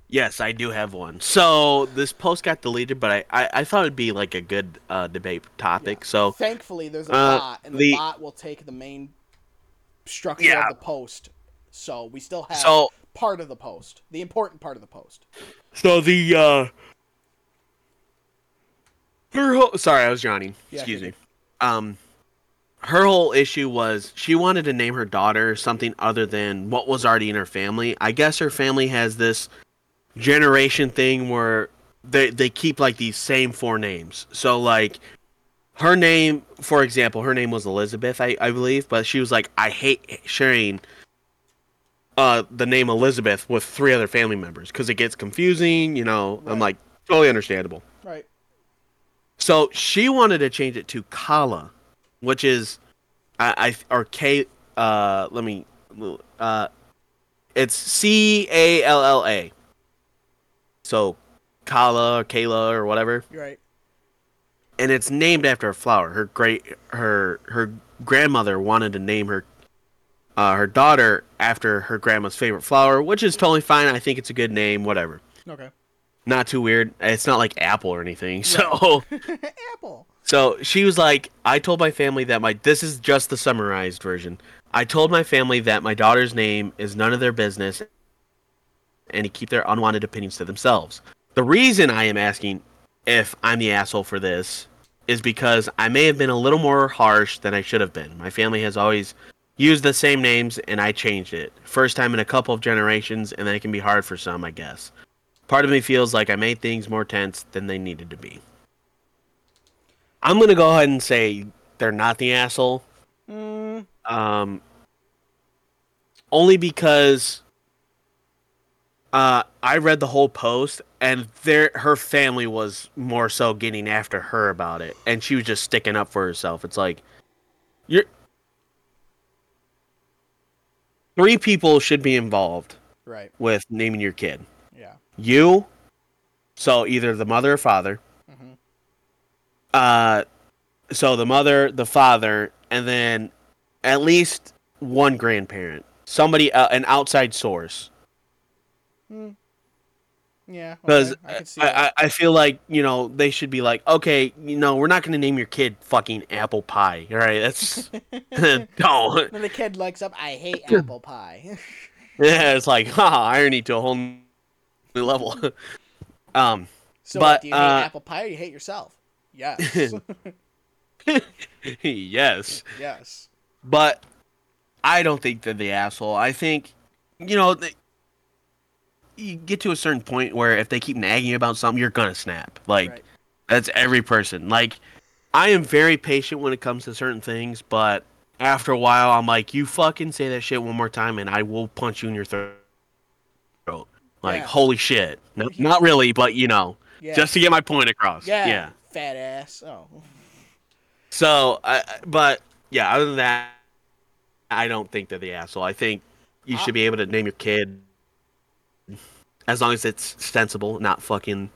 yes, I do have one. So this post got deleted, but I I, I thought it'd be like a good uh, debate topic. So Thankfully, there's a Uh, bot, and the, the- bot will take the main structure Yeah. of the post. So we still have So- part of the post, the important part of the post. So the uh her whole sorry, I was yawning. Yeah, Excuse me. Um her whole issue was she wanted to name her daughter something other than what was already in her family. I guess her family has this generation thing where they they keep like these same four names. So like her name, for example, her name was Elizabeth, I, I believe, but she was like, I hate sharing uh, the name Elizabeth with three other family members because it gets confusing. You know, I'm like totally understandable. Right. So she wanted to change it to Calla, which is, I, I or K. Uh, let me. Uh, it's C A L L A. So, Calla or Kayla or whatever, right. and it's named after a flower. Her great her her grandmother wanted to name her uh, her daughter after her grandma's favorite flower, which is totally fine. I think it's a good name. Whatever, Okay. not too weird. It's not like Apple or anything. So. Apple. So she was like, I told my family that my this is just the summarized version. I told my family that my daughter's name is none of their business and to keep their unwanted opinions to themselves. The reason I am asking if I'm the asshole for this is because I may have been a little more harsh than I should have been. My family has always used the same names and I changed it. First time in a couple of generations and then it can be hard for some, I guess. Part of me feels like I made things more tense than they needed to be. I'm going to go ahead and say they're not the asshole. Mm, Um only because uh, I read the whole post, and their her family was more so getting after her about it, and she was just sticking up for herself. It's like you're three people should be involved right. with naming your kid. Yeah. You, so either the mother or father. Uh, so the mother, the father, and then at least one grandparent, somebody, uh, an outside source. Hmm. Yeah. Because okay, I I. I, I feel like you know they should be like, okay, you know, we're not gonna name your kid fucking apple pie. All right, that's don't. Then the kid likes up. I hate apple pie. Yeah, it's like, ha, irony to a whole new level. um, so, But, do you hate uh, apple pie or you hate yourself? Yes. yes, yes. but I don't think they're the asshole. I think, you know, they, you get to a certain point where if they keep nagging you about something, you're gonna snap. Like Right. that's every person. Like I am very patient when it comes to certain things, but after a while, I'm like, you fucking say that shit one more time, and I will punch you in your throat. Like, Yeah. holy shit. No, not really, but you know, Yeah. just to get my point across. yeah. yeah. Fat ass. Oh. So, but yeah, other than that, I don't think they're the asshole. I think you should be able to name your kid as long as it's sensible, not fucking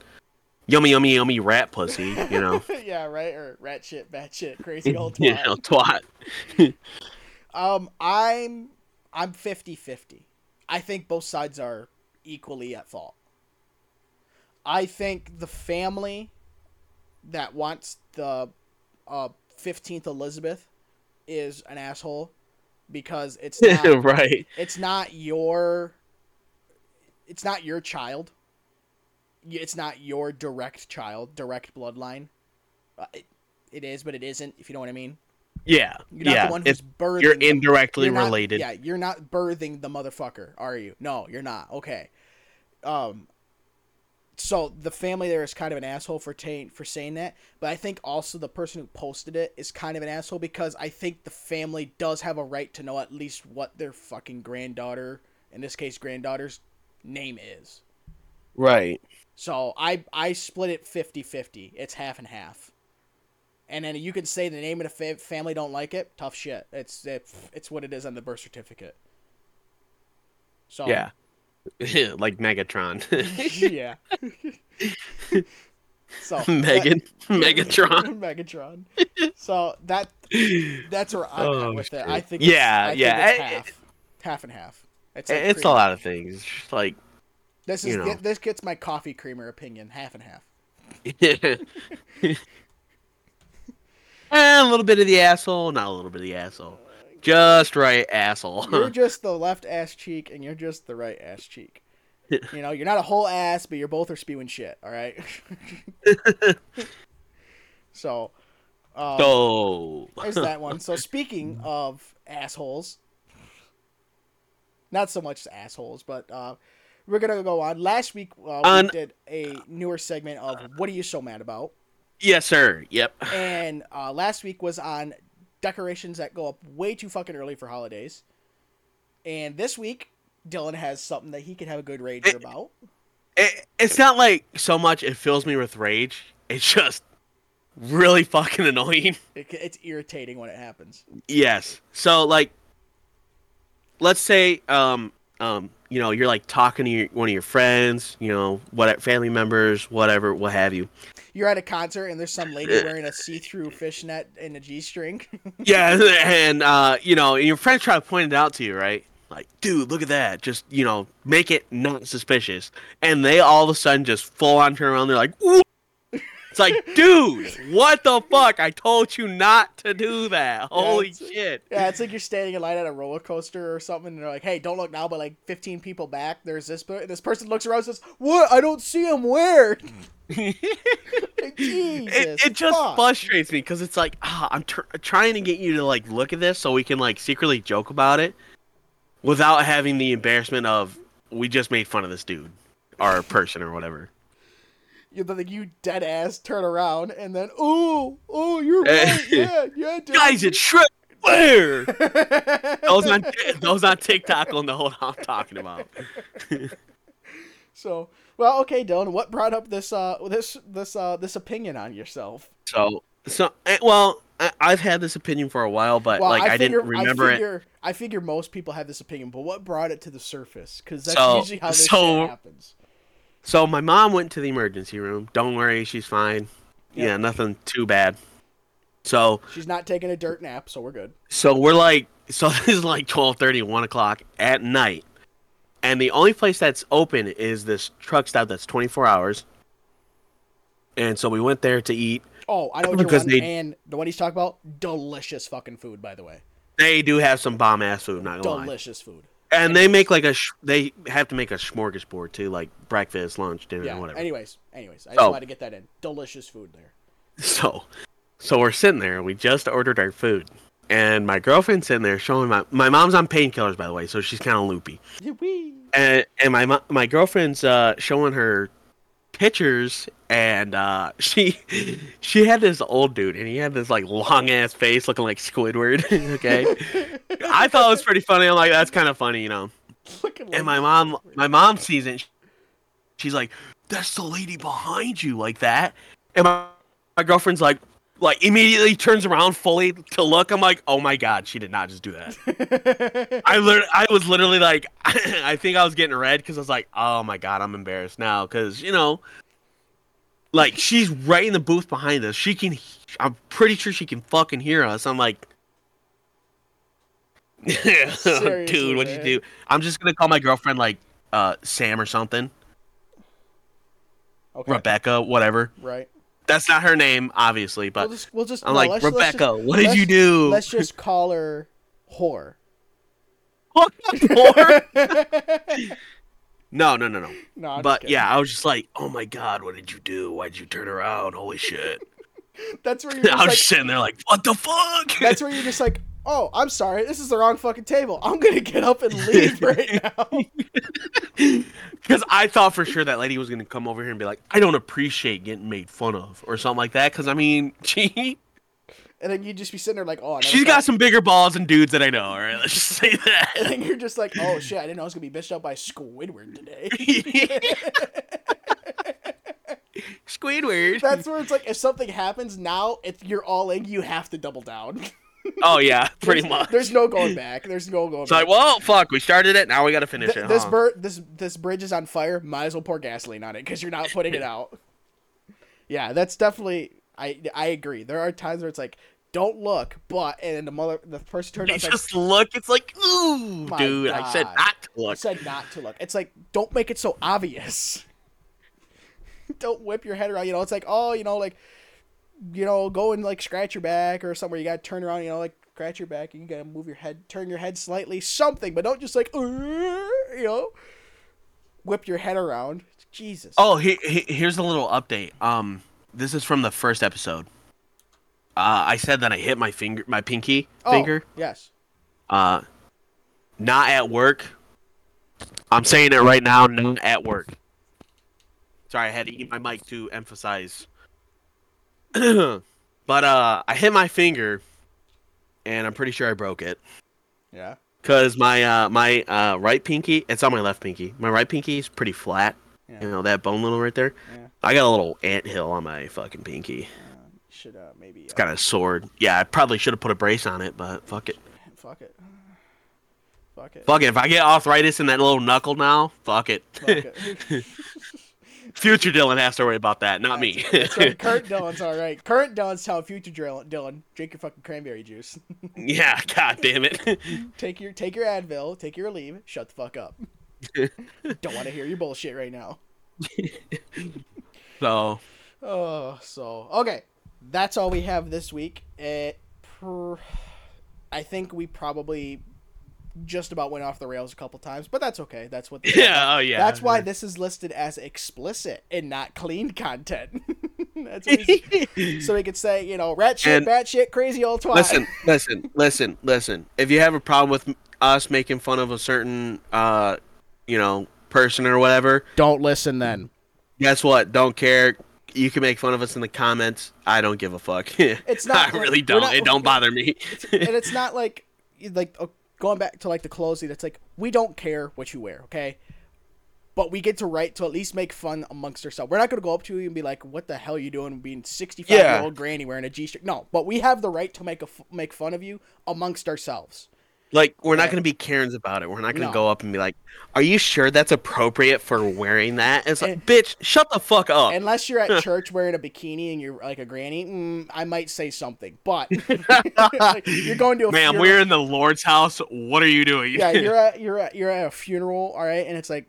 yummy, yummy, yummy rat pussy. You know, yeah. Right. Or rat shit, bad shit, crazy old you twat. know, twat. Um, I'm I'm 50-50. I think both sides are equally at fault. I think the family that wants the uh, 15th Elizabeth is an asshole because it's not right. it's not your it's not your child. It's not your direct child, direct bloodline. Uh, it, it is, but it isn't. If you know what I mean. Yeah. You're not yeah. the one who's It's, birthing. you're indirectly you're not- related. Yeah, you're not birthing the motherfucker, are you? No, you're not. Okay. Um. So the family there is kind of an asshole for ta- for saying that, but I think also the person who posted it is kind of an asshole because I think the family does have a right to know at least what their fucking granddaughter, in this case granddaughter's name is. Right. So I I split it 50-50. It's half and half. And then you can say the name of the fa- family don't like it. Tough shit. It's it's, it's what it is on the birth certificate. So Yeah. like Megatron. yeah. so Megan. Megatron. Megatron. So that that's where I'm Oh, at with it. I think Yeah, it's, I yeah, think it's I- half, half and half. It's like It's a lot of things. Like This is you know. this gets my coffee creamer opinion half and half. Eh, a little bit of the asshole, not a little bit of the asshole. Just right asshole. You're just the left ass cheek, and you're just the right ass cheek. You know, you're not a whole ass, but you're both are spewing shit. All right. so, um, so there's that one. So speaking of assholes, not so much assholes, but uh, we're gonna go on. Last week uh, we did a newer segment of "What are you so mad about?" yes, sir. Yep. and uh, last week was on decorations that go up way too fucking early for holidays. And this week, Dylan has something that he can have a good rage It- about. It, it's not like so much it fills me with rage. It's just really fucking annoying. It, it's irritating when it happens. Yes. So like, let's say um um you know you're like talking to your, one of your friends, you know what family members, whatever, what have you. You're at a concert and there's some lady wearing a see-through fishnet and a g-string. Yeah, and uh, you know, and your friends try to point it out to you, right? Like, dude, look at that. Just you know, make it not suspicious. And they all of a sudden just full on turn around. They're like. It's like, dude, what the fuck? I told you not to do that. Holy it's- shit. yeah, it's like you're standing in line at a roller coaster or something, and they're like, "Hey, don't look now," but like 15 people back, there's this. per- This person looks around and says, "What? I don't see him. Where?" Like, Jesus, it, it just fuck. frustrates me because it's like ah, I'm tr- trying to get you to like look at this so we can like secretly joke about it without having the embarrassment of we just made fun of this dude or person or whatever. You know, like you dead ass turn around and then oh oh you're right yeah yeah dude. Guys, it's Shrek. Where? those on those on TikTok will know what I'm talking about. so well okay Dylan what brought up this uh this this uh this opinion on yourself So so eh, well, I, I've had this opinion for a while, but well like I, figure, didn't remember I it. figure, I figure most people have this opinion but what brought it to the surface because that's So- usually how this so- happens So my mom went to the emergency room. Don't worry, she's fine. Yeah. Yeah, nothing too bad. So she's not taking a dirt nap so we're good so we're like so this is like 12:30, 1 o'clock at night, and the only place that's open is this truck stop that's 24 hours. And so we went there to eat. oh I know Because they- and the one he's talking about delicious fucking food by the way They do have some bomb ass food, not gonna lie. delicious food And they make like a sh- they have to make a smorgasbord too, like breakfast, lunch, dinner, yeah whatever. anyways anyways I just So- wanted to get that in delicious food there So, so we're sitting there. We just ordered our food, and my girlfriend's sitting there showing my my mom's on painkillers by the way, so she's kind of loopy. And and my my girlfriend's uh, showing her pictures, and uh, she she had this old dude, and he had this like long ass face, looking like Squidward. okay, I thought it was pretty funny. I'm like, that's kind of funny, you know. Like And my mom, my mom sees it. She's like, "That's the lady behind you, like that." And my, my girlfriend's like, like immediately turns around fully to look. I'm like, "Oh my god, she did not just do that." I lit- I was literally like, I think I was getting red because I was like, "Oh my god, I'm embarrassed now," because you know, like she's right in the booth behind us. She can. I'm pretty sure she can fucking hear us. I'm like. Dude, what'd you do? I'm just gonna call my girlfriend like uh Sam or something. okay. Rebecca, whatever. Right. That's not her name, obviously, but we'll just we'll just I'm no, like let's- let's Rebecca. just- what did you do? Let's just call her whore. What for? no, no, no, no. no, I'm But yeah, I was just like, oh my god, what did you do? Why'd you turn around? Holy shit! that's where you're just I was like, sitting there like, what the fuck? that's where you're just like, oh, I'm sorry, this is the wrong fucking table. I'm gonna get up and leave right now. Because I thought for sure that lady was gonna come over here and be like, I don't appreciate getting made fun of or something like that. Because I mean, she And then you'd just be sitting there like, oh, she's got some bigger balls than dudes that I know. All right, let's just say that. And then you're just like, oh shit, I didn't know I was gonna be bitched out by Squidward today. Squidward. That's where it's like, if something happens now, if you're all in, you have to double down. Oh yeah, pretty There's- much. There's no going back. There's no going back. It's back. like, well, fuck, we started it. Now we got to finish Th- it. this huh? bur- this this bridge is on fire. Might as well pour gasoline on it because you're not putting it out. Yeah, that's definitely. I I agree. There are times where it's like, don't look, but and the mother the person turned You it's like, just look. It's like, ooh, dude. I said not to look. I said not to look. It's like don't make it so obvious. don't whip your head around. You know, it's like oh, you know, like you know, go and like scratch your back or somewhere. You gotta turn around. You know, like scratch your back. and You gotta move your head, turn your head slightly, something, but don't just like you know, whip your head around. Jesus. Oh, he, he, here's a little update. Um, this is from the first episode. Uh, I said that I hit my finger, my pinky Oh, finger. Yes. Uh, not at work. I'm saying it right now. Not at work. Sorry, I had to eat my mic to emphasize. but uh, I hit my finger, and I'm pretty sure I broke it. Yeah. Cause my uh my uh right pinky, it's on my left pinky. My right pinky is pretty flat. Yeah. You know that bone little right there. Yeah. I got a little ant hill on my fucking pinky. Should uh maybe. It's Uh, got a sword. Yeah, I probably should have put a brace on it, but fuck it. fuck it. Fuck it. Fuck it. If I get arthritis in that little knuckle now, fuck it. Fuck it. Future Dylan has to worry about that, not me. That's right. Current Dylan's all right. Current Dylan's telling future Dylan, Dylan, drink your fucking cranberry juice. yeah, god damn it. take your take your Advil. Take your leave. Shut the fuck up. Don't want to hear your bullshit right now. so Oh, so okay, that's all we have this week. It, pr- I think we probably just about went off the rails a couple times, but that's okay. That's what. Yeah, oh yeah. That's why this is listed as explicit and not clean content. so we could say, you know, rat shit, And- bat shit, crazy old twat. listen, listen, listen, listen. If you have a problem with us making fun of a certain, uh, you know, person or whatever, don't listen then. guess what? Don't care. You can make fun of us in the comments. I don't give a fuck. It's not- I really don't. not- it don't bother me. and it's not like like going back to like the closing. It's like we don't care what you wear, okay? But we get to right to at least make fun amongst ourselves. We're not gonna go up to you and be like, "What the hell are you doing, being sixty-five Yeah. year old granny wearing a g-string?" No, but we have the right to make a f- make fun of you amongst ourselves. Like we're not gonna be Karens about it. We're not gonna No. go up and be like, "Are you sure that's appropriate for wearing that?" It's like, And- bitch, shut the fuck up. Unless you're at church wearing a bikini and you're like a granny, mm, I might say something. But like, you're going to a Ma'am, funeral- we're in the Lord's house. What are you doing? yeah, you're at you're at you're at a funeral, all right, and it's like,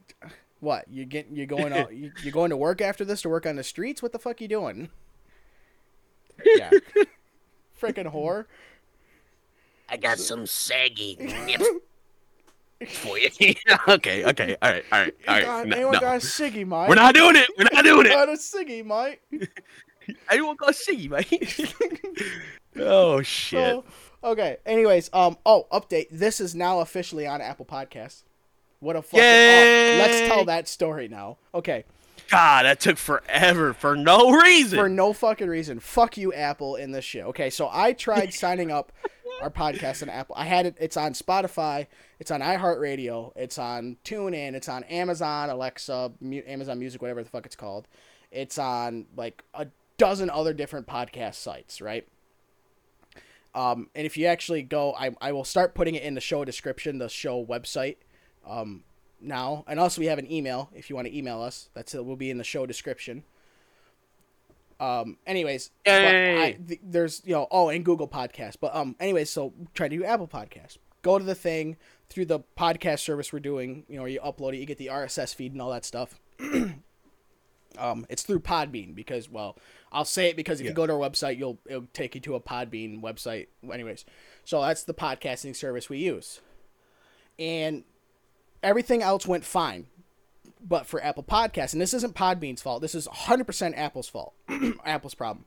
what you get You're going out you're going to work after this to work on the streets? What the fuck are you doing? Yeah, freaking whore. I got some saggy nips for you. okay, okay, all right, all right, all right. God, no, anyone no. got a ciggy, Mike? We're not doing it. We're not doing it. got a ciggy, Mike. Anyone got saggy, mate? oh shit. So, okay. Anyways, um. Oh, update. This is now officially on Apple Podcasts. What a fucking. Oh, let's tell that story now. Okay. God, that took forever for no reason. For no fucking reason. Fuck you, Apple, in this shit. Okay, so I tried signing up our podcast on Apple. I had it. It's on Spotify. It's on iHeartRadio. It's on TuneIn. It's on Amazon, Alexa, Amazon Music, whatever the fuck it's called. It's on like a dozen other different podcast sites, right? Um, and if you actually go, I, I will start putting it in the show description, the show website, um, now. And also, we have an email if you want to email us. That's it will be in the show description. Um. Anyways, Yay. I, th- there's you know oh and Google Podcast, but um. Anyways, so try to do Apple Podcast. Go to the thing through the podcast service we're doing. You know, you upload it, you get the RSS feed and all that stuff. um, it's through Podbean because well, I'll say it because if you Yeah. go to our website, you'll it'll take you to a Podbean website. Anyways, so that's the podcasting service we use, and everything else went fine but for Apple Podcasts, and this isn't Podbean's fault. This is 100% Apple's fault. Apple's problem.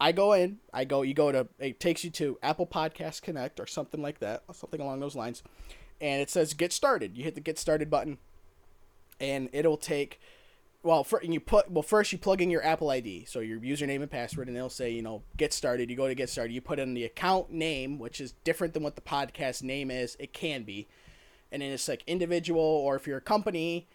I go in, I go, you go to, it takes you to Apple Podcast Connect or something like that, something along those lines, and it says get started. You hit the get started button, and it'll take, well, for, you put, well, first you plug in your Apple ID, so your username and password, and it'll say, you know, get started. You go to get started. You put in the account name, which is different than what the podcast name is. It can be, and then it's like individual, or if you're a company,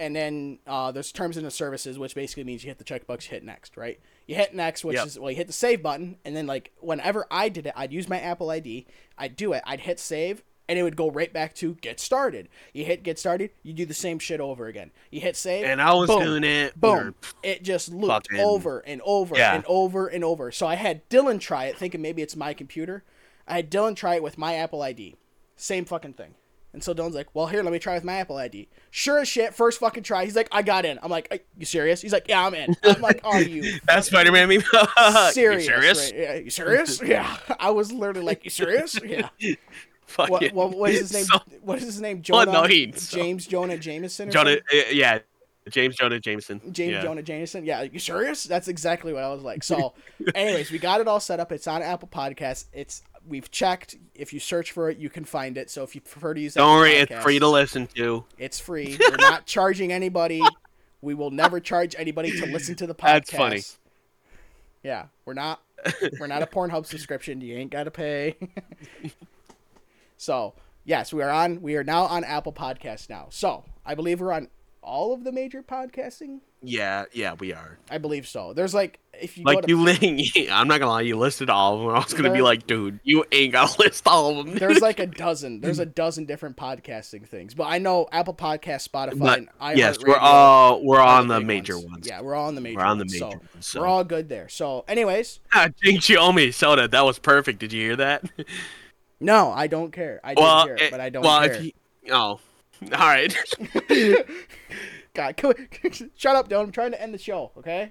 and then uh, there's terms and the services, which basically means you hit the checkbox, hit next, right? You hit next, which Yep. is well, you hit the save button, and then like whenever I did it, I'd use my Apple ID, I'd do it, I'd hit save, and it would go right back to get started. You hit get started, you do the same shit over again. You hit save, and I was boom, doing it. boom, it just looped fucking- over and over Yeah. and over and over. So I had Dylan try it, thinking maybe it's my computer. I had Dylan try it with my Apple ID, same fucking thing. And so Dylan's like, "Well, here, let me try with my Apple ID." Sure as shit, first fucking try. He's like, "I got in." I'm like, "Are you serious?" He's like, "Yeah, I'm in." I'm like, "Are you That's Spider Man meme. serious? You serious? right? Yeah, you serious? Yeah. I was literally like, "You serious?" Yeah. Fuck What, what, what is his name? So- what is his name? Jonah. annoying, so- James Jonah Jameson. Or Jonah, uh, yeah, James Jonah Jameson. James yeah. Jonah Jameson. Yeah, you serious? That's exactly what I was like. So, anyways, we got it all set up. It's on Apple Podcasts. It's we've checked. If you search for it, you can find it. So if you prefer to use, Don't Apple worry, it's free to listen to. It's free. We're not charging anybody. We will never charge anybody to listen to the podcast. That's funny. Yeah, we're not. We're not a Pornhub subscription. You ain't got to pay. so yes, we are on. We are now on Apple Podcasts now. So I believe we're on all of the major podcasting. Yeah, yeah, we are. I believe so. There's like if you Like to you, li- I'm not gonna lie, you listed all of them. I was gonna be like, dude, you ain't gotta list all of them. there's like a dozen. There's a dozen different podcasting things. But I know Apple Podcast, Spotify, But, yes, we're all we're are on the major ones. Yeah, we're all on the major. we're on the major So ones. So. we're all good there. So, anyways, Ah, Jing Xiaomi soda, that was perfect. Did you hear that? no, I don't care. I didn't well, hear it, it- but I don't well, care. if you, oh, all right. God, come- shut up, Dylan. I'm trying to end the show. Okay,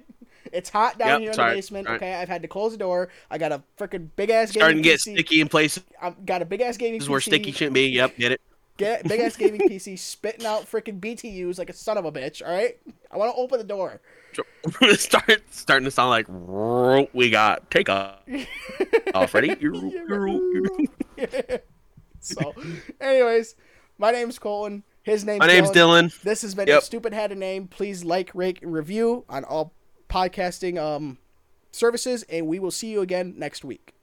it's hot down Yep, here in sorry, the basement. sorry. Okay, I've had to close the door. I got a freaking big ass Starting to get PC. sticky in places I've got a big ass gaming This is where PC. sticky shouldn't be. Yep, get it. Get big ass gaming PC spitting out freaking BTUs like a son of a bitch. All right, I want to open the door. Start starting to sound like we got take off. off ready? so, anyways, my name's Colin. His name's My name's Dylan. Dylan. This has been Yep. stupid had a name. Please like, rate, and review on all podcasting um services, and we will see you again next week.